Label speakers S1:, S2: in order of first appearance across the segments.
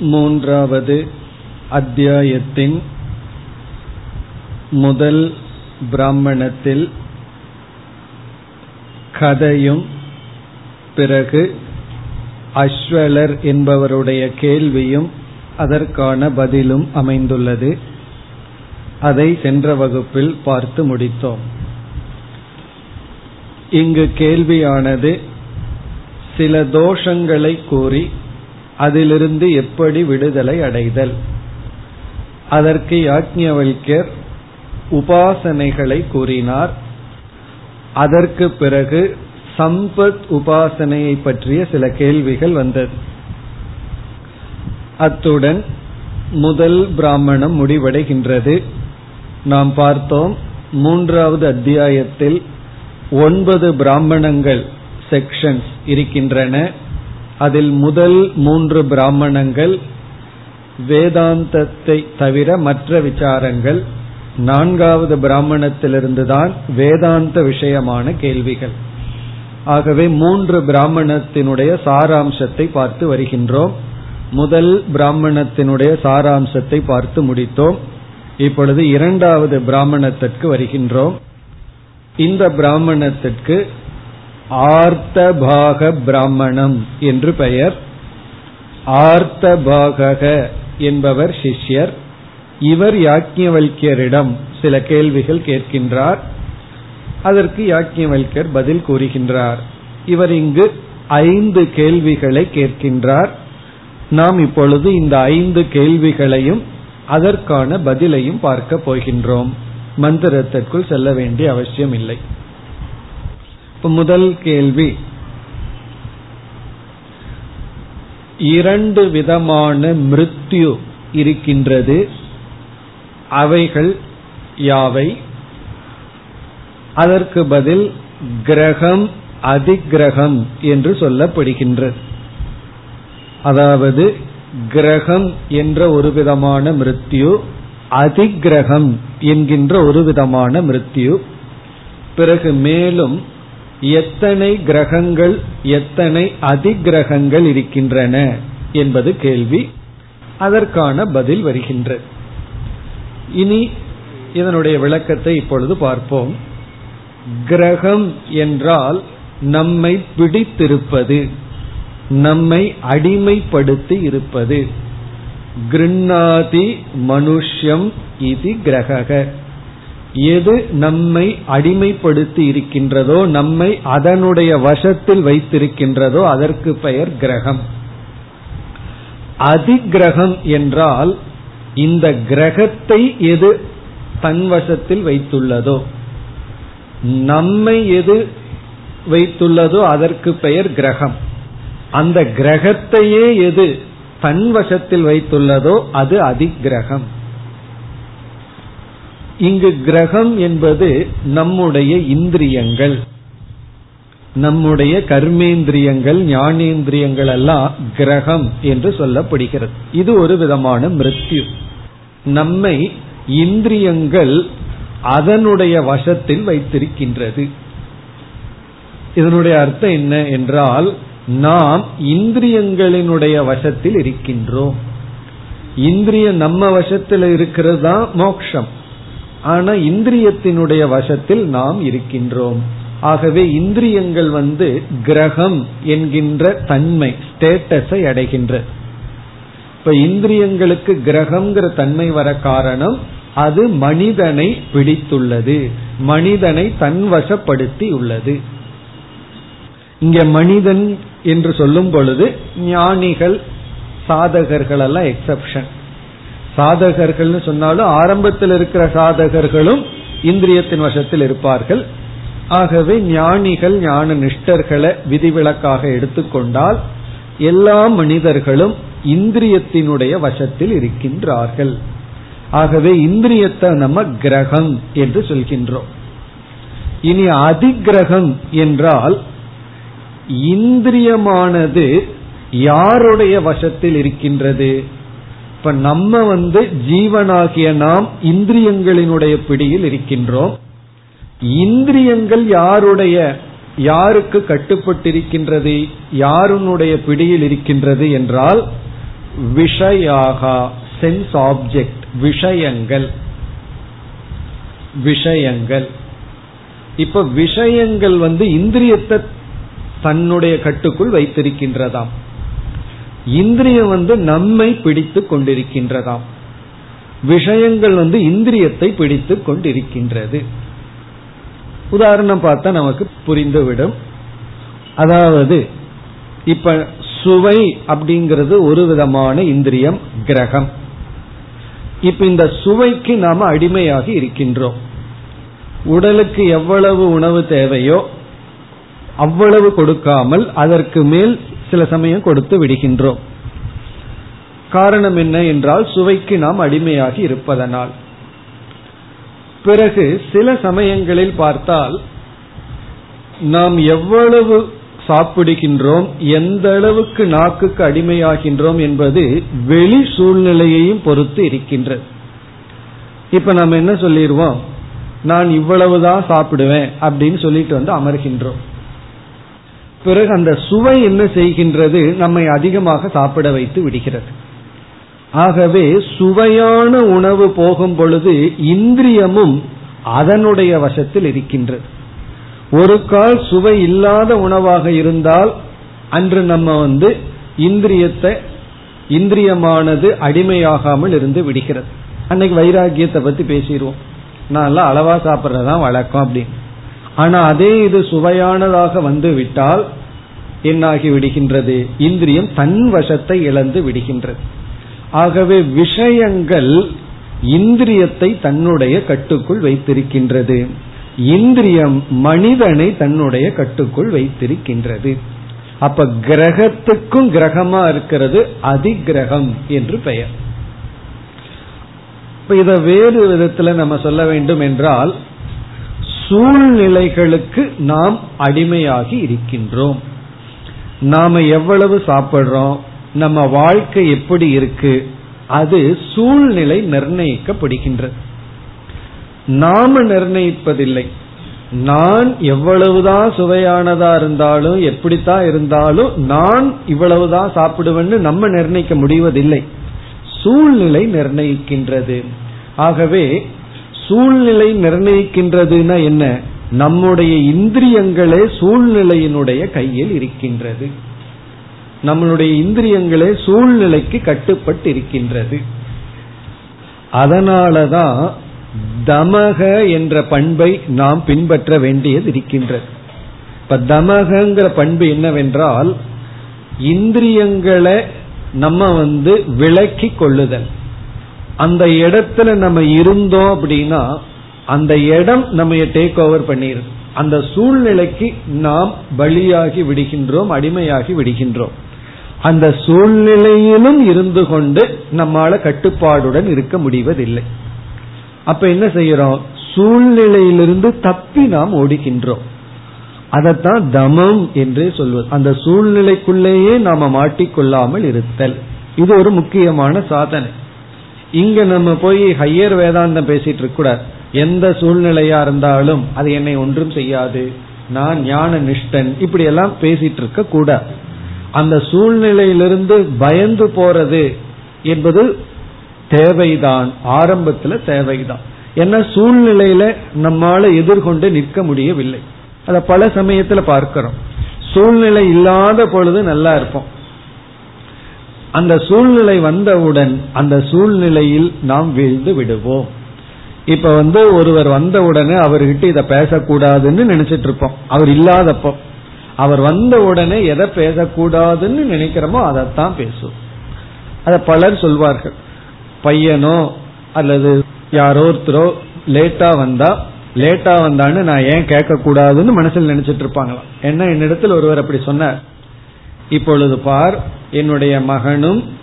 S1: மூன்றாவது அத்தியாயத்தின் முதல் பிராமணத்தில் கதையும் பிறகு அஸ்வலர் என்பவருடைய கேள்வியும் அதற்கான பதிலும் அமைந்துள்ளது. அதை சென்ற வகுப்பில் பார்த்து முடித்தோம். இங்கு கேள்வியானது சில தோஷங்களை கூறி அதிலிருந்து எப்படி விடுதலை அடைதல்? அதற்கு யாஜ்ஞவல்யர் உபாசனைகளை கூறினார். அதற்கு பிறகு சம்பத் உபாசனையை பற்றிய சில கேள்விகள் வந்தது. அத்துடன் முதல் பிராமணம் முடிவடைகின்றது. நாம் பார்த்தோம் மூன்றாவது அத்தியாயத்தில் ஒன்பது பிராமணங்கள் செக்ஷன்ஸ் இருக்கின்றன. அதில் முதல் மூன்று பிராமணங்கள் வேதாந்தத்தை தவிர மற்ற விசாரங்கள். நான்காவது பிராமணத்திலிருந்துதான் வேதாந்த விஷயமான கேள்விகள். ஆகவே மூன்று பிராமணத்தினுடைய சாராம்சத்தை பார்த்து வருகின்றோம். முதல் பிராமணத்தினுடைய சாராம்சத்தை பார்த்து முடித்தோம். இப்பொழுது இரண்டாவது பிராமணத்திற்கு வருகின்றோம். இந்த பிராமணத்திற்கு ஆர்த்தபாக பிராமணம் என்று பெயர். ஆர்த்தபாக என்பவர் சிஷ்யர். இவர் யாக்கியவல்யரிடம் சில கேள்விகள் கேட்கின்றார். அதற்கு யாக்கியவல்யர் பதில் கூறுகின்றார். இவர் இங்கு ஐந்து கேள்விகளை கேட்கின்றார். நாம் இப்பொழுது இந்த ஐந்து கேள்விகளையும் அதற்கான பதிலையும் பார்க்க போகின்றோம். மந்திரத்திற்குள் செல்ல வேண்டிய அவசியம் இல்லை முதல் கேள்வி. இரண்டு விதமான மிருத்யு இருக்கின்றது. அவைகள் யாவை? அதற்கு பதில் கிரகம் அதிகிரகம் என்று சொல்லப்படுகின்றது அதாவது கிரகம் என்ற ஒரு விதமான மிருத்யு அதிகிரகம் என்கின்ற ஒரு விதமான மிருத்யு. பிறகு மேலும் எத்தனை கிரகங்கள் எத்தனை அதிகிரகங்கள் இருக்கின்றன என்பது கேள்வி. அதற்கான பதில் வருகின்றது இனி இதனுடைய விளக்கத்தை இப்பொழுது பார்ப்போம். கிரகம் என்றால் நம்மை பிடித்திருப்பது நம்மை அடிமைப்படுத்தி இருப்பது. கிருண்ணாதி மனுஷ்யம் இது கிரக எது நம்மை அடிமைப்படுத்தி இருக்கின்றதோ நம்மை அதனுடைய வசத்தில் வைத்திருக்கின்றதோ அதற்கு பெயர் கிரகம். அதிகிரகம் என்றால் இந்த கிரகத்தை எது தன் வசத்தில் வைத்துள்ளதோ நம்மை எது வைத்துள்ளதோ அதற்கு பெயர் கிரகம். அந்த கிரகத்தையே எது தன் வசத்தில் வைத்துள்ளதோ அது அதிகிரகம். இங்கு கிரகம் என்பது நம்முடைய இந்திரியங்கள். நம்முடைய கர்மேந்திரியங்கள் ஞானேந்திரியங்கள் எல்லாம் கிரகம் என்று சொல்லப்படுகிறது. இது ஒரு விதமான மிருத்யு. நம்மை இந்திரியங்கள் அதனுடைய வசத்தில் வைத்திருக்கின்றது. இதனுடைய அர்த்தம் என்ன என்றால் நாம் இந்திரியங்களினுடைய வசத்தில் இருக்கின்றோம். இந்திரியம் நம்ம வசத்தில் இருக்கிறது தான் மோக்ஷம். ஆனா இந்திரியத்தினுடைய வசத்தில் நாம் இருக்கின்றோம். ஆகவே இந்திரியங்கள் வந்து கிரகம் என்கின்ற தன்மை ஸ்டேட்டஸை அடைகின்ற. இப்ப இந்திரியங்களுக்கு கிரகம்ங்கிற தன்மை வர காரணம் அது மனிதனை பிடித்துள்ளது. மனிதனை தன்வசப்படுத்தி உள்ளது இங்க மனிதன் என்று சொல்லும் பொழுது ஞானிகள் சாதகர்கள் எல்லாம் எக்ஸப்ஷன் சாதகர்கள்னு சொன்னாலும் ஆரம்பத்தில் இருக்கிற சாதகர்களும் இந்திரியத்தின் வசத்தில் இருப்பார்கள். ஆகவே ஞானிகள் ஞான நிஷ்டர்களை விதிவிலக்காக எடுத்துக்கொண்டால் எல்லா மனிதர்களும் இந்திரியத்தினுடைய வசத்தில் இருக்கின்றார்கள். ஆகவே இந்திரியத்தை நம்ம கிரகம் என்று சொல்கின்றோம். இனி அதிகிரகம் என்றால் இந்திரியமானது யாருடைய வசத்தில் இருக்கின்றது? இப்ப நம்ம வந்து ஜீவனாகிய நாம் இந்திரியங்களினுடைய பிடியில் இருக்கின்றோம். இந்திரியங்கள் யாருடைய யாருக்கு கட்டுப்பட்டிருக்கின்றது யாருனுடைய பிடியில் இருக்கின்றது என்றால் விஷயாகா சென்ஸ் ஆப்ஜெக்ட் விஷயங்கள். விஷயங்கள். இப்ப விஷயங்கள் வந்து இந்திரியத்தை தன்னுடைய கட்டுக்குள் வைத்திருக்கின்றதாம். இந்திரியம் வந்து நம்மை பிடித்து கொண்டிருக்கின்றதாம். விஷயங்கள் வந்து இந்திரியத்தை பிடித்து கொண்டிருக்கின்றது. உதாரணம் பார்த்தா நமக்கு புரிந்துவிடும். அதாவது இப்ப சுவை அப்படிங்கிறது ஒரு விதமான இந்திரியம் கிரகம். இப்ப இந்த சுவைக்கு நாம அடிமையாகி இருக்கின்றோம். உடலுக்கு எவ்வளவு உணவு தேவையோ அவ்வளவு கொடுக்காமல் அதற்கு மேல் சில சமயம் கொடுத்து விடுகின்றோம். காரணம் என்ன என்றால் சுவைக்கு நாம் அடிமையாகி இருப்பதனால். பிறகு சில சமயங்களில் பார்த்தால் நாம் எவ்வளவு சாப்பிடுகின்றோம் எந்த அளவுக்கு நாக்குக்கு அடிமையாகின்றோம் என்பது வெளி சூழ்நிலையையும் பொறுத்து இருக்கின்றது. இப்ப நம்ம என்ன சொல்லிடுவோம்? நான் இவ்வளவுதான் சாப்பிடுவேன் அப்படின்னு சொல்லிட்டு வந்து அமர்கின்றோம். பிறகு அந்த சுவை என்ன செய்கின்றது நம்மை அதிகமாக சாப்பிட வைத்து விடுகிறது. ஆகவே சுவையான உணவு போகும் பொழுது இந்திரியமும் அதனுடைய வசத்தில் இருக்கின்றது. ஒரு கால் சுவை இல்லாத உணவாக இருந்தால் அன்று நம்ம வந்து இந்திரியத்தை இந்திரியமானது அடிமையாகாமல் இருந்து விடுகிறது. அன்னைக்கு வைராகியத்தை பத்தி பேசிடுவோம் நான் எல்லாம் அளவா சாப்பிட்றதுதான் வழக்கம் அப்படின்னு. ஆனா அதே இது சுவையானதாக வந்து விட்டால் என்னாகி விடுகின்றது? இந்திரியம் தன் வசத்தை இழந்து விடுகின்றது. ஆகவே விஷயங்கள் இந்திரியத்தை தன்னுடைய கட்டுக்குள் வைத்திருக்கின்றது. இந்திரியம் மனிதனை தன்னுடைய கட்டுக்குள் வைத்திருக்கின்றது. அப்ப கிரகத்துக்கும் கிரகமா இருக்கிறது அதிகிரகம் என்று பெயர். இப்ப இத வேறு விதத்துல நம்ம சொல்ல வேண்டும் என்றால் சூழ்நிலைகளுக்கு நாம் அடிமையாகி இருக்கின்றோம். நாம எவ்வளவு சாப்பிடுறோம் நம்ம வாழ்க்கை எப்படி இருக்கு அது சூழ்நிலை நிர்ணயிக்கப்படுகின்றது. நாம நிர்ணயிப்பதில்லை. நான் எவ்வளவுதான் சுவையானதா இருந்தாலும் எப்படித்தான் இருந்தாலும் நான் இவ்வளவுதான் சாப்பிடுவேன்னு நம்ம நிர்ணயிக்க முடிவதில்லை. சூழ்நிலை நிர்ணயிக்கின்றது. ஆகவே சூழ்நிலை நிர்ணயிக்கின்றதுன்னா என்ன? நம்முடைய இந்திரியங்களே சூழ்நிலையினுடைய கையில் இருக்கின்றது. நம்மளுடைய இந்திரியங்களே சூழ்நிலைக்கு கட்டுப்பட்டு இருக்கின்றது அதனாலதான் தமக என்ற பண்பை நாம் பின்பற்ற வேண்டியது இருக்கின்றது. இப்ப தமகங்கிற பண்பு என்னவென்றால் இந்திரியங்களை நம்ம வந்து விளக்கி கொள்ளுதல். அந்த இடத்துல நம்ம இருந்தோம் அப்படின்னா அந்த இடம் நம்ம டேக் ஓவர் பண்ணிடுது அந்த சூழ்நிலைக்கு நாம் பலியாகி விடுகின்றோம் அடிமையாகி விடுகின்றோம். அந்த சூழ்நிலையிலும் இருந்து கொண்டு நம்மால கட்டுப்பாடுடன் இருக்க முடிவதில்லை. அப்ப என்ன செய்யறோம்? சூழ்நிலையிலிருந்து தப்பி நாம் ஓடுகின்றோம். அதைத்தான் தமம் என்று சொல்வது. அந்த சூழ்நிலைக்குள்ளேயே நாம மாட்டிக்கொள்ளாமல் இருத்தல். இது ஒரு முக்கியமான சாதனை. இங்க நம்ம போய் ஹையர் வேதாந்தம் பேசிட்டு இருக்க கூடாது. எந்த சூழ்நிலையா இருந்தாலும் அது என்னை ஒன்றும் செய்யாது. நான் ஞான நிஷ்டன். இப்படி எல்லாம் பேசிட்டு இருக்க கூடாது. அந்த சூழ்நிலையிலிருந்து பயந்து போறது என்பது தேவைதான். ஆரம்பத்துல தேவைதான். ஏன்னா சூழ்நிலையில நம்மால எதிர்கொண்டு நிற்க முடியவில்லை. அத பல சமயத்துல பார்க்கிறோம். சூழ்நிலை இல்லாத பொழுது நல்லா இருப்போம். அந்த சூழ்நிலை வந்தவுடன் அந்த சூழ்நிலையில் நாம் வீழ்ந்து விடுவோம். இப்ப வந்து ஒருவர் வந்த உடனே அவர்கிட்ட இதை பேசக்கூடாதுன்னு நினைச்சிட்டு இருப்போம் அவர் இல்லாதப்போ. அவர் வந்த உடனே எதை பேசக்கூடாதுன்னு நினைக்கிறோமோ அதைத்தான் பேசும் அத பலர் சொல்வார்கள். பையனோ அல்லது யாரோ ஒருத்தரோ லேட்டா வந்தா லேட்டா வந்தான்னு நான் ஏன் கேட்க கூடாதுன்னு மனசில் நினைச்சிட்டு இருப்பாங்களாம் என்ன என்னிடத்தில் ஒருவர் அப்படி சொன்னார். இப்பொழுது பார் என்னுடைய மகனும்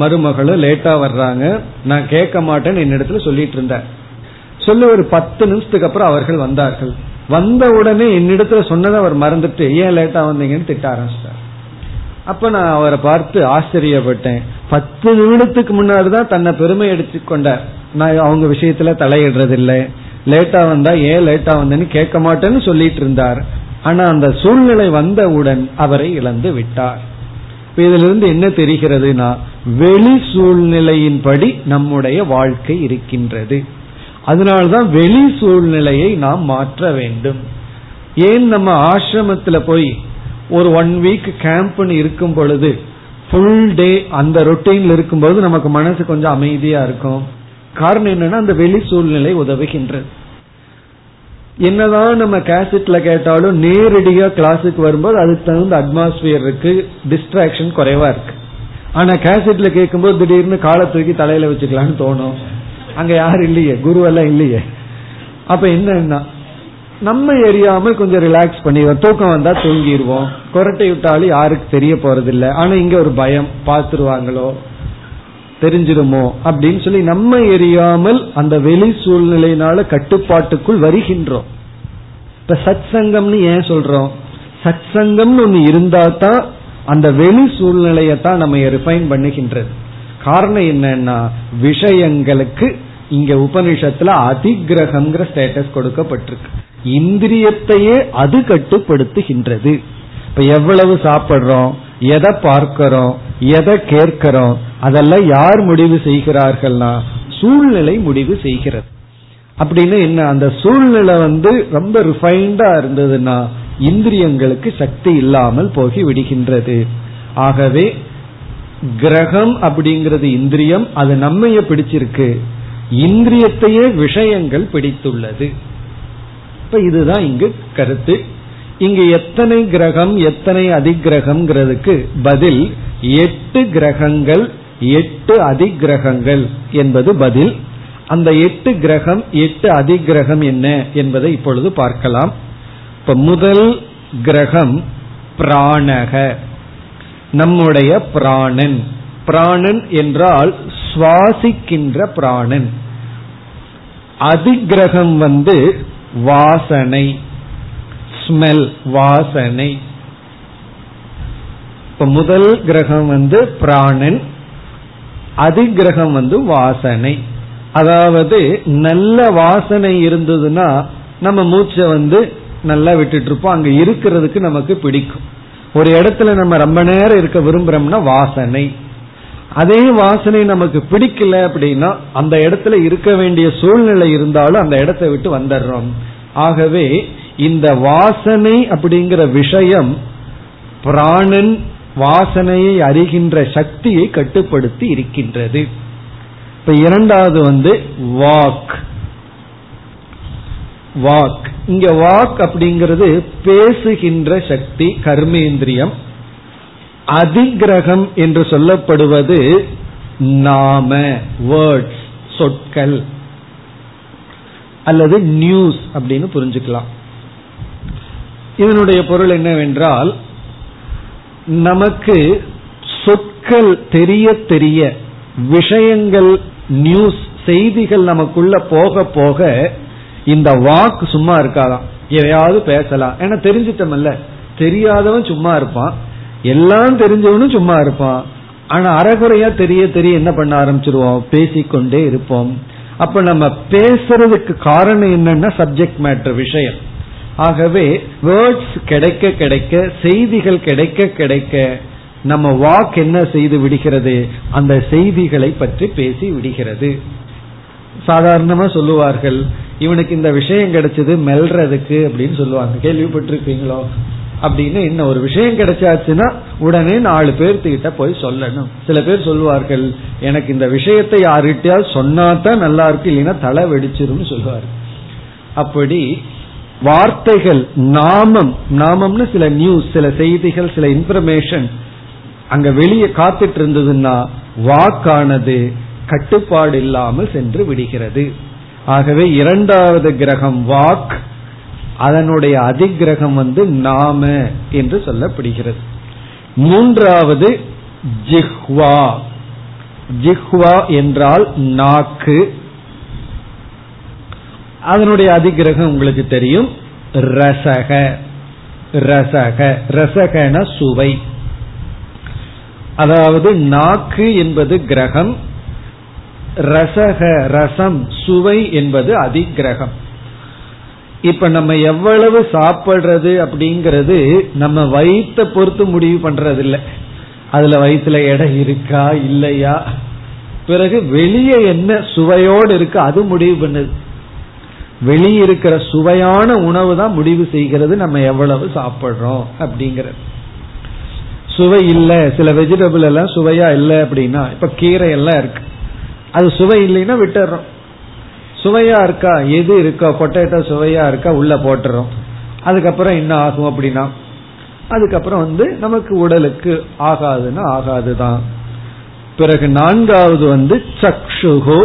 S1: மருமகளும் லேட்டா வர்றாங்க. நான் கேட்க மாட்டேன்னு என்னிடத்துல சொல்லிட்டு இருந்தேன். சொல்லி ஒரு பத்து நிமிஷத்துக்கு அப்புறம் அவர்கள் வந்தார்கள். வந்த உடனே என்னிடத்துல சொன்னதை அவர் மறந்துட்டு ஏன் லேட்டா வந்தீங்கன்னு? திட்ட ஆரம்பிச்சிட்டார் அப்ப நான் அவரை பார்த்து ஆச்சரியப்பட்டேன். பத்து நிமிடத்துக்கு முன்னாடிதான் தன்னை பெருமை எடுத்துக்கொண்டார் நான் அவங்க விஷயத்துல தலையிடுறதில்லை. லேட்டா வந்தா ஏன் லேட்டா வந்தேன்னு கேட்க மாட்டேன்னு சொல்லிட்டு இருந்தார். ஆனா அந்த சூழ்நிலை வந்தவுடன் அவரை இழந்து விட்டார். இதுல இருந்து என்ன தெரிகிறதுனா வெளி சூழ்நிலையின்படி நம்முடைய வாழ்க்கை இருக்கின்றது. அதனால்தான் வெளி சூழ்நிலையை நாம் மாற்ற வேண்டும். ஏன் நம்ம ஆசிரமத்துல போய் ஒரு ஒன் வீக் கேம்ப்னு இருக்கும் பொழுது ஃபுல் டே அந்த ரொட்டீன்ல இருக்கும்போது நமக்கு மனசு கொஞ்சம் அமைதியா இருக்கும். காரணம் என்னன்னா அந்த வெளி சூழ்நிலை உதவுகின்றது. என்னதான் நம்ம கேசட்ல கேட்டாலும் நேரடியா கிளாஸுக்கு வரும்போது அதுக்கு தகுந்த அட்மாஸ்பியர் இருக்கு டிஸ்ட்ராக்ஷன் குறைவா இருக்கு. ஆனா கேசட்ல கேட்கும்போது திடீர்னு காலை தூக்கி தலையில வச்சுக்கலாம்னு தோணும். அங்க யாரும் இல்லையே குருவெல்லாம் இல்லையே. அப்ப என்னன்னா நம்ம எரியாம கொஞ்சம் ரிலாக்ஸ் பண்ணிடுவோம். தூக்கம் வந்தா தூங்கிடுவோம். குரட்டை விட்டாலும் யாருக்கு தெரிய போறது இல்லை ஆனா இங்க ஒரு பயம் பார்த்துருவாங்களோ? தெரிஞ்சிருமோ அப்படின்னு சொல்லி நம்ம எரியாமல் அந்த வெளி சூழ்நிலையினால கட்டுப்பாட்டுக்குள் வருகின்றோம். இப்ப சத் சங்கம்னு ஏன் சொல்றோம்? சத் சங்கம்னு ஒன்னு இருந்தா தான் அந்த வெளி சூழ்நிலையை தான் நம்ம ரிஃபைன் பண்ணுகின்றது. காரணம் என்னன்னா விஷயங்களுக்கு இங்க உபனிஷத்துல அதிகிரகம்ங்கிற ஸ்டேட்டஸ் கொடுக்கப்பட்டிருக்கு. இந்திரியத்தையே அது கட்டுப்படுத்துகின்றது. இப்ப எவ்வளவு சாப்பிடுறோம்? எதை பார்க்கிறோம்? எதை கேட்கிறோம்? அதெல்லாம் யார் முடிவு செய்கிறார்கள்னா சூழ்நிலை முடிவு செய்கிறது. அப்படின்னு என்ன அந்த சூழ்நிலை வந்து ரொம்ப ரிஃபைண்டா இருந்ததுன்னா இந்திரியங்களுக்கு சக்தி இல்லாமல் போகி விடுகின்றது. ஆகவே கிரகம் அப்படிங்கிறது இந்திரியம் அது நம்மைய பிடிச்சிருக்கு. இந்திரியத்தையே விஷயங்கள் பிடித்துள்ளது. இப்ப இதுதான் இங்கு கருத்து. இங்கு எத்தனை கிரகம் எத்தனை அதிகிரகம்ங்கிறதுக்கு பதில் எட்டு கிரகங்கள் எட்டு அதிகிரகங்கள் என்பது பதில். அந்த எட்டு கிரகம் எட்டு அதிகிரகம் என்ன என்பதை இப்பொழுது பார்க்கலாம். இப்ப முதல் கிரகம் பிராணக. நம்முடைய பிராணன். பிராணன் என்றால் சுவாசிக்கின்ற பிராணன். அதிகிரகம் வந்து வாசனை. ஸ்மெல் வாசனை. இப்ப முதல் கிரகம் வந்து பிராணன். அதிகிரகம் வந்து வாசனை. அதாவது நல்ல வாசனை இருந்ததுன்னா நம்ம மூச்சை வந்து நல்லா விட்டுட்டு இருப்போம் அங்க இருக்கிறதுக்கு நமக்கு பிடிக்கும். ஒரு இடத்துல நம்ம ரொம்ப நேரம் இருக்க விரும்புறோம்னா வாசனை. அதே வாசனை நமக்கு பிடிக்கல அப்படின்னா அந்த இடத்துல இருக்க வேண்டிய சூழ்நிலை இருந்தாலும் அந்த இடத்தை விட்டு வந்துடுறோம். ஆகவே இந்த வாசனை அப்படிங்கிற விஷயம் பிராணன் வாசனையை அறிகின்ற சக்தியை கட்டுப்படுத்தி இருக்கின்றது. இப்ப இரண்டாவது வந்து வாக். வாக். இங்க வாக் அப்படிங்கிறது பேசுகின்ற சக்தி கர்மேந்திரியம் அதிகிரகம் என்று சொல்லப்படுவது நாம வேர்ட்ஸ் சொற்கள் அல்லது நியூஸ் அப்படின்னு புரிஞ்சுக்கலாம். இதனுடைய பொருள் என்னவென்றால் நமக்கு சொற்கள் தெரிய தெரிய விஷயங்கள் நியூஸ் செய்திகள் நமக்குள்ள போக போக இந்த வாக்கு சும்மா இருக்காதான். எதையாவது பேசலாம். ஏன்னா தெரிஞ்சிட்டமல்ல தெரியாதவன் சும்மா இருப்பான். எல்லாம் தெரிஞ்சவனும் சும்மா இருப்பான். ஆனா அறகுறையா தெரிய தெரிய என்ன பண்ண ஆரம்பிச்சிருவோம்? பேசிக்கொண்டே இருப்போம். அப்ப நம்ம பேசுறதுக்கு காரணம் என்னன்னா சப்ஜெக்ட் மேட்டர் விஷயம். ஆகவே வேர்ட்ஸ் கிடைக்க கிடைக்க செய்திகள் கிடைக்க கிடைக்க நம்ம வாக் என்ன செய்து விடுகிறது? அந்த செய்திகளை பற்றி பேசி விடுகிறது. சாதாரணமா சொல்லுவார்கள் இவனுக்கு இந்த விஷயம் கிடைச்சது மெல்றதுக்கு அப்படின்னு சொல்லுவாங்க. கேள்விப்பட்டிருப்பீங்களோ? அப்படின்னு என்ன ஒரு விஷயம் கிடைச்சாச்சுன்னா உடனே நாலு பேர்த்துக்கிட்ட போய் சொல்லணும். சில பேர் சொல்லுவார்கள் எனக்கு இந்த விஷயத்தை யாருகிட்டயாவது சொன்னாதான் நல்லா இருக்கு இல்லைன்னா தலை வெடிச்சிரும் சொல்லுவார் அப்படி வார்த்தைகள் நாமம் நாமம்னு சில நியூஸ் சில செய்திகள் சில இன்ஃபர்மேஷன் அங்க வெளியே காத்துட்டு இருந்ததுன்னா வாக்கானது கட்டுப்பாடு இல்லாமல் சென்று விடுகிறது. ஆகவே இரண்டாவது கிரகம் வாக் அதனுடைய அதிகிரகம் வந்து நாம என்று சொல்லப்படுகிறது. மூன்றாவது ஜிஹ்வா. ஜிஹ்வா என்றால் நாக்கு. அதனுடைய அதிகிரகம் உங்களுக்கு தெரியும். ரசக. ரசக. ரசகன சுவை. அதாவது நாக்கு என்பது கிரகம். ரசக ரசம் சுவை என்பது அதிகிரகம். இப்ப நம்ம எவ்வளவு சாப்பிடுறது அப்படிங்கிறது நம்ம வயிற்ற பொறுத்து முடிவு பண்றது இல்லை அதுல வயிற்றுல எடை இருக்கா இல்லையா? பிறகு வெளியே என்ன சுவையோடு இருக்கு அது முடிவு பண்ணுது. வெளியே இருக்கிற சுவையான உணவு தான் முடிவு செய்கிறது நம்ம எவ்வளவு சாப்பிட்றோம் அப்படிங்கிறது. சுவை இல்லை சில வெஜிடபிள் எல்லாம் சுவையா இல்லை அப்படின்னா இப்ப கீரை எல்லாம் இருக்கு. அது சுவை இல்லைன்னா விட்டுறோம் சுவையா இருக்கா எது இருக்கா பொட்டேட்டோ சுவையா இருக்கா உள்ள போட்டுறோம். அதுக்கப்புறம் என்ன ஆகும் அப்படின்னா அதுக்கப்புறம் வந்து நமக்கு உடலுக்கு ஆகாதுன்னா ஆகாதுதான். பிறகு நான்காவது வந்து சக்ஷுகு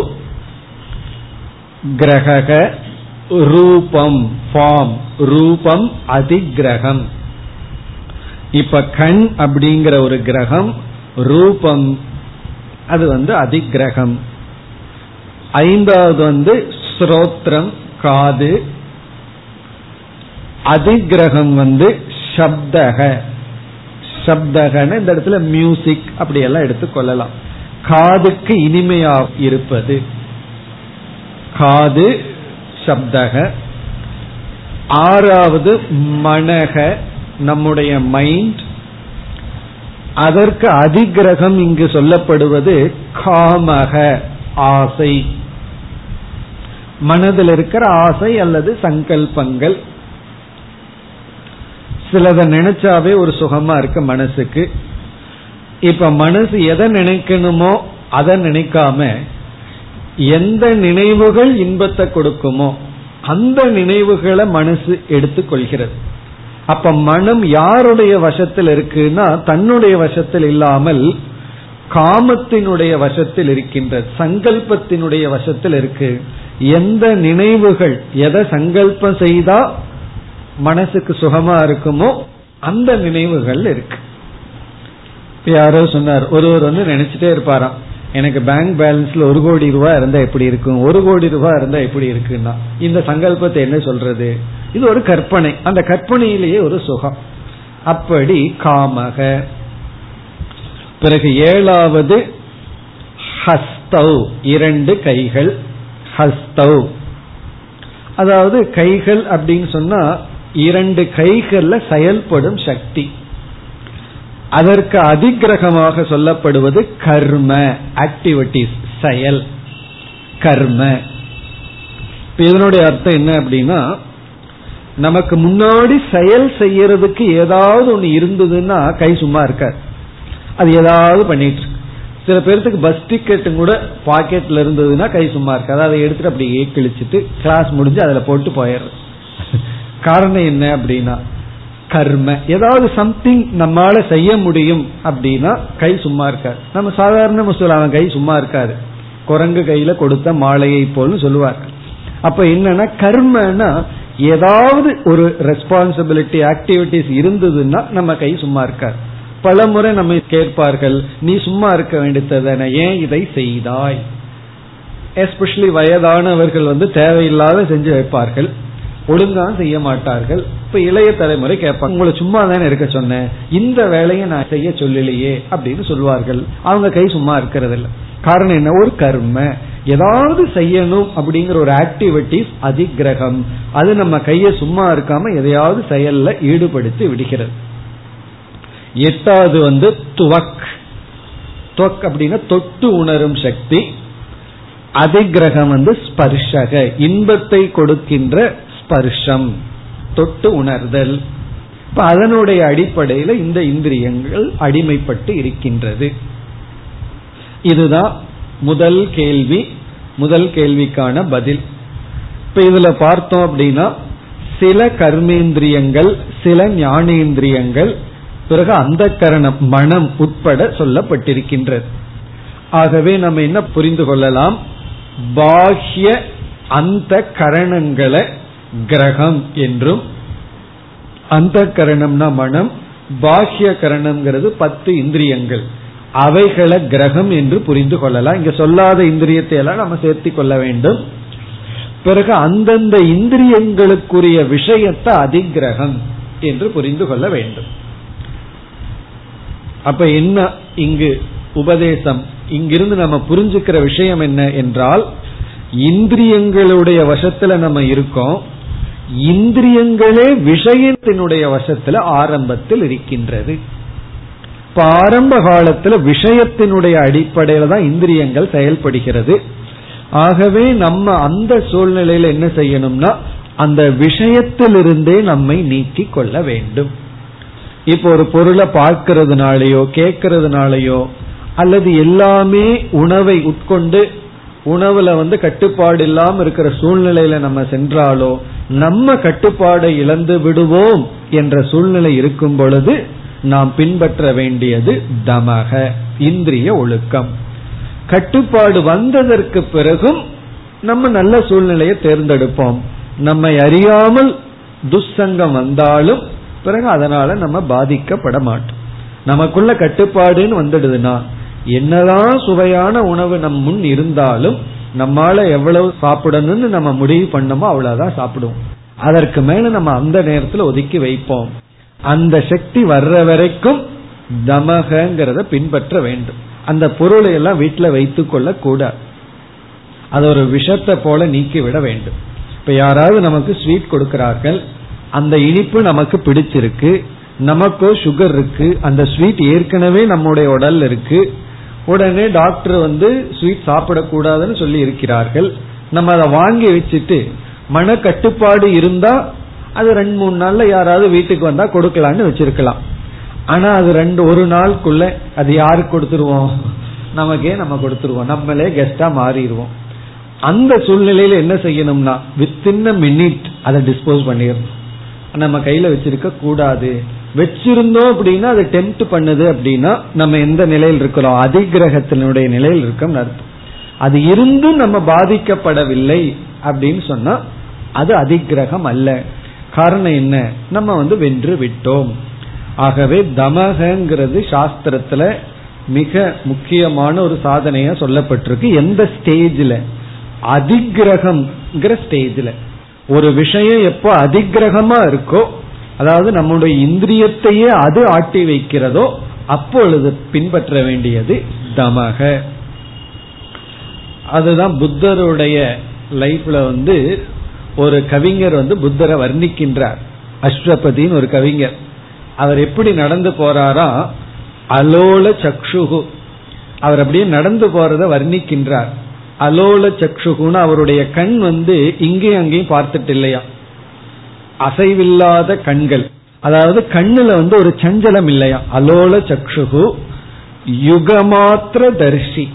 S1: கிரக ரூபம் ஃபார்ம் ரூபம் அதிகிரகம். இப்ப கண் அப்படிங்கிற ஒரு கிரகம் ரூபம் அது வந்து அதிகிரகம். ஐந்தாவது வந்து ஸ்ரோத்ரம் காது. அதிகிரகம் வந்து சப்தக. சப்தகன்னு இந்த இடத்துல மியூசிக் அப்படி எல்லாம் எடுத்துக்கொள்ளலாம் காதுக்கு இனிமையா இருப்பது. காது சப்தக. ஆறாவது மனக நம்முடைய மைண்ட். அதற்கு அதிகிரகம் இங்கு சொல்லப்படுவது காமக ஆசை. மனதில் இருக்கிற ஆசை அல்லது சங்கல்பங்கள். சிலதை நினைச்சாவே ஒரு சுகமா இருக்கு மனசுக்கு. இப்ப மனசு எதை நினைக்கணுமோ அதை நினைக்காம எந்த நினைவுகள் இன்பத்தை கொடுக்குமோ அந்த நினைவுகளை மனசு எடுத்துக்கொள்கிறது. அப்ப மனம் யாருடைய வசத்தில் இருக்குன்னா தன்னுடைய வசத்தில் இல்லாமல் காமத்தினுடைய வசத்தில் இருக்கின்றது சங்கல்பத்தினுடைய வசத்தில் இருக்கு. எந்த நினைவுகள் எதை சங்கல்பம் செய்தா மனசுக்கு சுகமா இருக்குமோ அந்த நினைவுகள் இருக்கு. யாரோ சொன்னார் ஒருவர் வந்து நினைச்சிட்டே இருப்பாராம். எனக்கு பேங்க் பேலன்ஸ்ல ஒரு கோடி ரூபாய் இருந்தா எப்படி இருக்கும்? ஒரு கோடி ரூபாய் இருந்தா எப்படி இருக்குன்னா? இந்த சங்கல்பத்தை என்ன சொல்றது? இது ஒரு கற்பனை. அந்த கற்பனையிலேயே ஒரு சுகம். அப்படி காமக. பிறகு ஏழாவது ஹஸ்தௌ. இரண்டு கைகள். ஹஸ்தௌ. அதாவது கைகள் அப்படின்னு சொன்னா இரண்டு கைகள்ல செயல்படும் சக்தி. அதற்கு அதிகிரகமாக சொல்லப்படுவது கர்ம ஆக்டிவிட்டிஸ் செயல். கர்ம. இதனுடைய அர்த்தம் என்ன அப்படின்னா நமக்கு முன்னாடி செயல் செய்யறதுக்கு ஏதாவது ஒண்ணு இருந்ததுன்னா கை சும்மா இருக்காது. அது ஏதாவது பண்ணிட்டு சில பேர்த்துக்கு பஸ் டிக்கெட்டும் கூட பாக்கெட்ல இருந்ததுன்னா கை சும்மா இருக்காது. அதை எடுத்துட்டு அப்படியே கிழிச்சிட்டு கிளாஸ் முடிஞ்சு அதுல போட்டு போயிடுறது. காரணம் என்ன அப்படின்னா கர்ம. ஏதாவது சம்திங் நம்மால செய்ய முடியும் அப்படின்னா கை சும்மா இருக்காது. நம்ம சாதாரண முஸ்லிம் கை சும்மா இருக்காது. குரங்கு கையில கொடுத்த மாலையை போல்னு சொல்லுவார் அப்ப என்னன்னா கர்மனா ஏதாவது ஒரு ரெஸ்பான்சிபிலிட்டி ஆக்டிவிட்டிஸ் இருந்ததுன்னா நம்ம கை சும்மா இருக்காது. பல முறை நம்ம கேட்பார்கள் நீ சும்மா இருக்க வேண்டியதான ஏன் இதை செய்தாய்? எஸ்பெஷலி வயதானவர்கள் வந்து தேவையில்லாத செஞ்சு வைப்பார்கள். ஒழுங்கா செய்ய மாட்டார்கள். இப்ப இளைய தலைமுறை கேட்பாங்க உங்களை சும்மா தானே இருக்க சொன்னேன். இந்த வேலையை நான் செய்ய சொல்லலையே அப்படின்னு சொல்வார்கள் அவங்க கை சும்மா இருக்கிறது இல்லை காரணம் என்ன? ஒரு கர்ம. ஏதாவது செய்யணும் அப்படிங்கிற ஒரு ஆக்டிவிட்டிஸ் அதிகிரகம். அது நம்ம கையை சும்மா இருக்காம எதையாவது செயல்ல ஈடுபடுத்தி விடுகிறது. எட்டாவது வந்து துவக். துவக் அப்படின்னா தொட்டு உணரும் சக்தி. அதிகிரகம் வந்து ஸ்பர்ஷக. இன்பத்தை கொடுக்கின்ற ஸ்பர்ஷம் தொட்டு உணர்தல். இப்ப அதனுடைய அடிப்படையில் இந்த இந்திரியங்கள் அடிமைப்பட்டு இருக்கின்றது. இதுதான் முதல் கேள்வி முதல் கேள்விக்கான பதில். இப்ப இதுல பார்த்தோம் அப்படின்னா சில கர்மேந்திரியங்கள் சில ஞானேந்திரியங்கள் பிறகு அந்த கரணம் மனம் உட்பட சொல்லப்பட்டிருக்கின்றது. ஆகவே நம்ம என்ன புரிந்து கொள்ளலாம்? பாஹ்ய அந்த கரணங்களை கிரகம் என்றும் அந்த கரணம்னா மனம் பாஹ்ய கரணம்ங்கிறது பத்து இந்திரியங்கள். அவைகளை கிரகம் என்று புரிந்து கொள்ளலாம். இங்க சொல்லாத இந்திரியத்தை எல்லாம் நம்ம சேர்த்தி கொள்ள வேண்டும். பிறகு அந்தந்த இந்திரியங்களுக்குரிய விஷயத்தை அதிகிரகம் என்று புரிந்து கொள்ள வேண்டும். அப்ப என்ன இங்கு உபதேசம்? இங்கிருந்து நம்ம புரிஞ்சுக்கிற விஷயம் என்ன என்றால் இந்திரியங்களுடைய வசத்துல நம்ம இருக்கோம். இந்திரியங்களே விஷயத்தினுடைய வசத்துல ஆரம்பத்தில் இருக்கின்றது. இப்ப ஆரம்ப காலத்துல விஷயத்தினுடைய அடிப்படையில தான் இந்திரியங்கள் செயல்படுகிறது. ஆகவே நம்ம அந்த சூழ்நிலையில என்ன செய்யணும்னா அந்த விஷயத்திலிருந்தே நம்மை நீக்கி கொள்ள வேண்டும். இப்போ ஒரு பொருளை பார்க்கறதுனாலயோ கேட்கறதுனாலயோ அல்லது எல்லாமே உணவை உட்கொண்டு உணவுல வந்து கட்டுப்பாடு இல்லாம இருக்கிற சூழ்நிலையில நம்ம சென்றாலோ நம்ம கட்டுப்பாடை இழந்து விடுவோம் என்ற சூழ்நிலை இருக்கும் பொழுது நாம் பின்பற்ற வேண்டியது தமக இந்திரிய ஒழுக்கம். கட்டுப்பாடு வந்ததற்கு பிறகும் நம்ம நல்ல சூழ்நிலையை தேர்ந்தெடுப்போம். நம்மை அறியாமல் துஷ்சங்கம் வந்தாலும் பிறகு அதனால நம்ம பாதிக்கப்பட மாட்டோம். நமக்குள்ள கட்டுப்பாடுன்னு வந்துடுதுன்னா என்னதான் சுவையான உணவு நம் முன் இருந்தாலும் நம்மால எவ்வளவு சாப்பிடணும்னு நம்ம முடிவு பண்ணமோ அவ்வளவுதான் சாப்பிடுவோம். அதற்கு மேல நம்ம அந்த நேரத்தில் ஒதுக்கி வைப்போம். அந்த சக்தி வர்ற வரைக்கும் தமகங்கிறத பின்பற்ற வேண்டும். அந்த பொருளை எல்லாம் வீட்டில் வைத்துக் கொள்ள கூடாது. அது ஒரு விஷத்தை போல நீக்கி விட வேண்டும். இப்ப யாராவது நமக்கு ஸ்வீட் கொடுக்கிறார்கள். அந்த இனிப்பு நமக்கு பிடிச்சிருக்கு. நமக்கோ சுகர் இருக்கு. அந்த ஸ்வீட் ஏற்கனவே நம்முடைய உடல் இருக்கு. உடனே டாக்டர் வந்து ஸ்வீட் சாப்பிடக்கூடாதுன்னு சொல்லி இருக்கிறார்கள். நம்ம அதை வாங்கி வச்சுட்டு மன கட்டுப்பாடு இருந்தா அது ரெண்டு மூணு நாள்ல யாராவது வீட்டுக்கு வந்தா கொடுக்கலான்னு வச்சிருக்கலாம். ஆனா அது ரெண்டு ஒரு நாளுக்குள்ள அது யாருக்கு கொடுத்துருவோம்? நமக்கே நம்ம கொடுத்துருவோம். நம்மளே கெஸ்டா மாறிடுவோம். அந்த சூழ்நிலையில என்ன செய்யணும்னா வித்தின் மினிட் அதை டிஸ்போஸ் பண்ணிடணும். நம்ம கையில வச்சிருக்க கூடாது. வச்சிருந்தோம் அப்படின்னா அது டெம்ட் பண்ணுது அப்படின்னா நம்ம எந்த நிலையில் இருக்கிறோம்? அதிகிரகத்தினுடைய நிலையில் இருக்கோம் அர்த்தம். அது இருந்தும் நம்ம பாதிக்கப்படவில்லை அப்படின்னு சொன்னா அது அதிகிரகம் அல்ல. காரணம் என்ன? நம்ம வந்து வென்று விட்டோம். ஆகவே தமகங்கிறது சாஸ்திரத்துல மிக முக்கியமான ஒரு சாதனையா சொல்லப்பட்டிருக்கு. எந்த ஸ்டேஜில் அதிகிரகம்ங்கிற ஸ்டேஜில் ஒரு விஷயம் எப்போ அதிகிரகமா இருக்கோ அதாவது நம்முடைய இந்திரியத்தையே அது ஆட்டி வைக்கிறதோ அப்பொழுது பின்பற்ற வேண்டியது தமக. அதுதான் புத்தருடைய லைஃப்ல வந்து ஒரு கவிஞர் வந்து புத்தரை வர்ணிக்கின்றார். அஸ்வபதினு ஒரு கவிஞர். அவர் எப்படி நடந்து போறாரா? அலோல சக்ஷுகு. அவர் அப்படியே நடந்து போறத வர்ணிக்கின்றார். அலோல சக்ஷுகுன்னு அவருடைய கண் வந்து இங்கேயும் அங்கேயும் பார்த்துட்டு இல்லையா? அசைவில்லாத கண்கள். அதாவது கண்ணுல வந்து ஒரு சஞ்சலம் இல்லையா? அலோல சக்ஷுகு யுகமாத்திர தரிசி.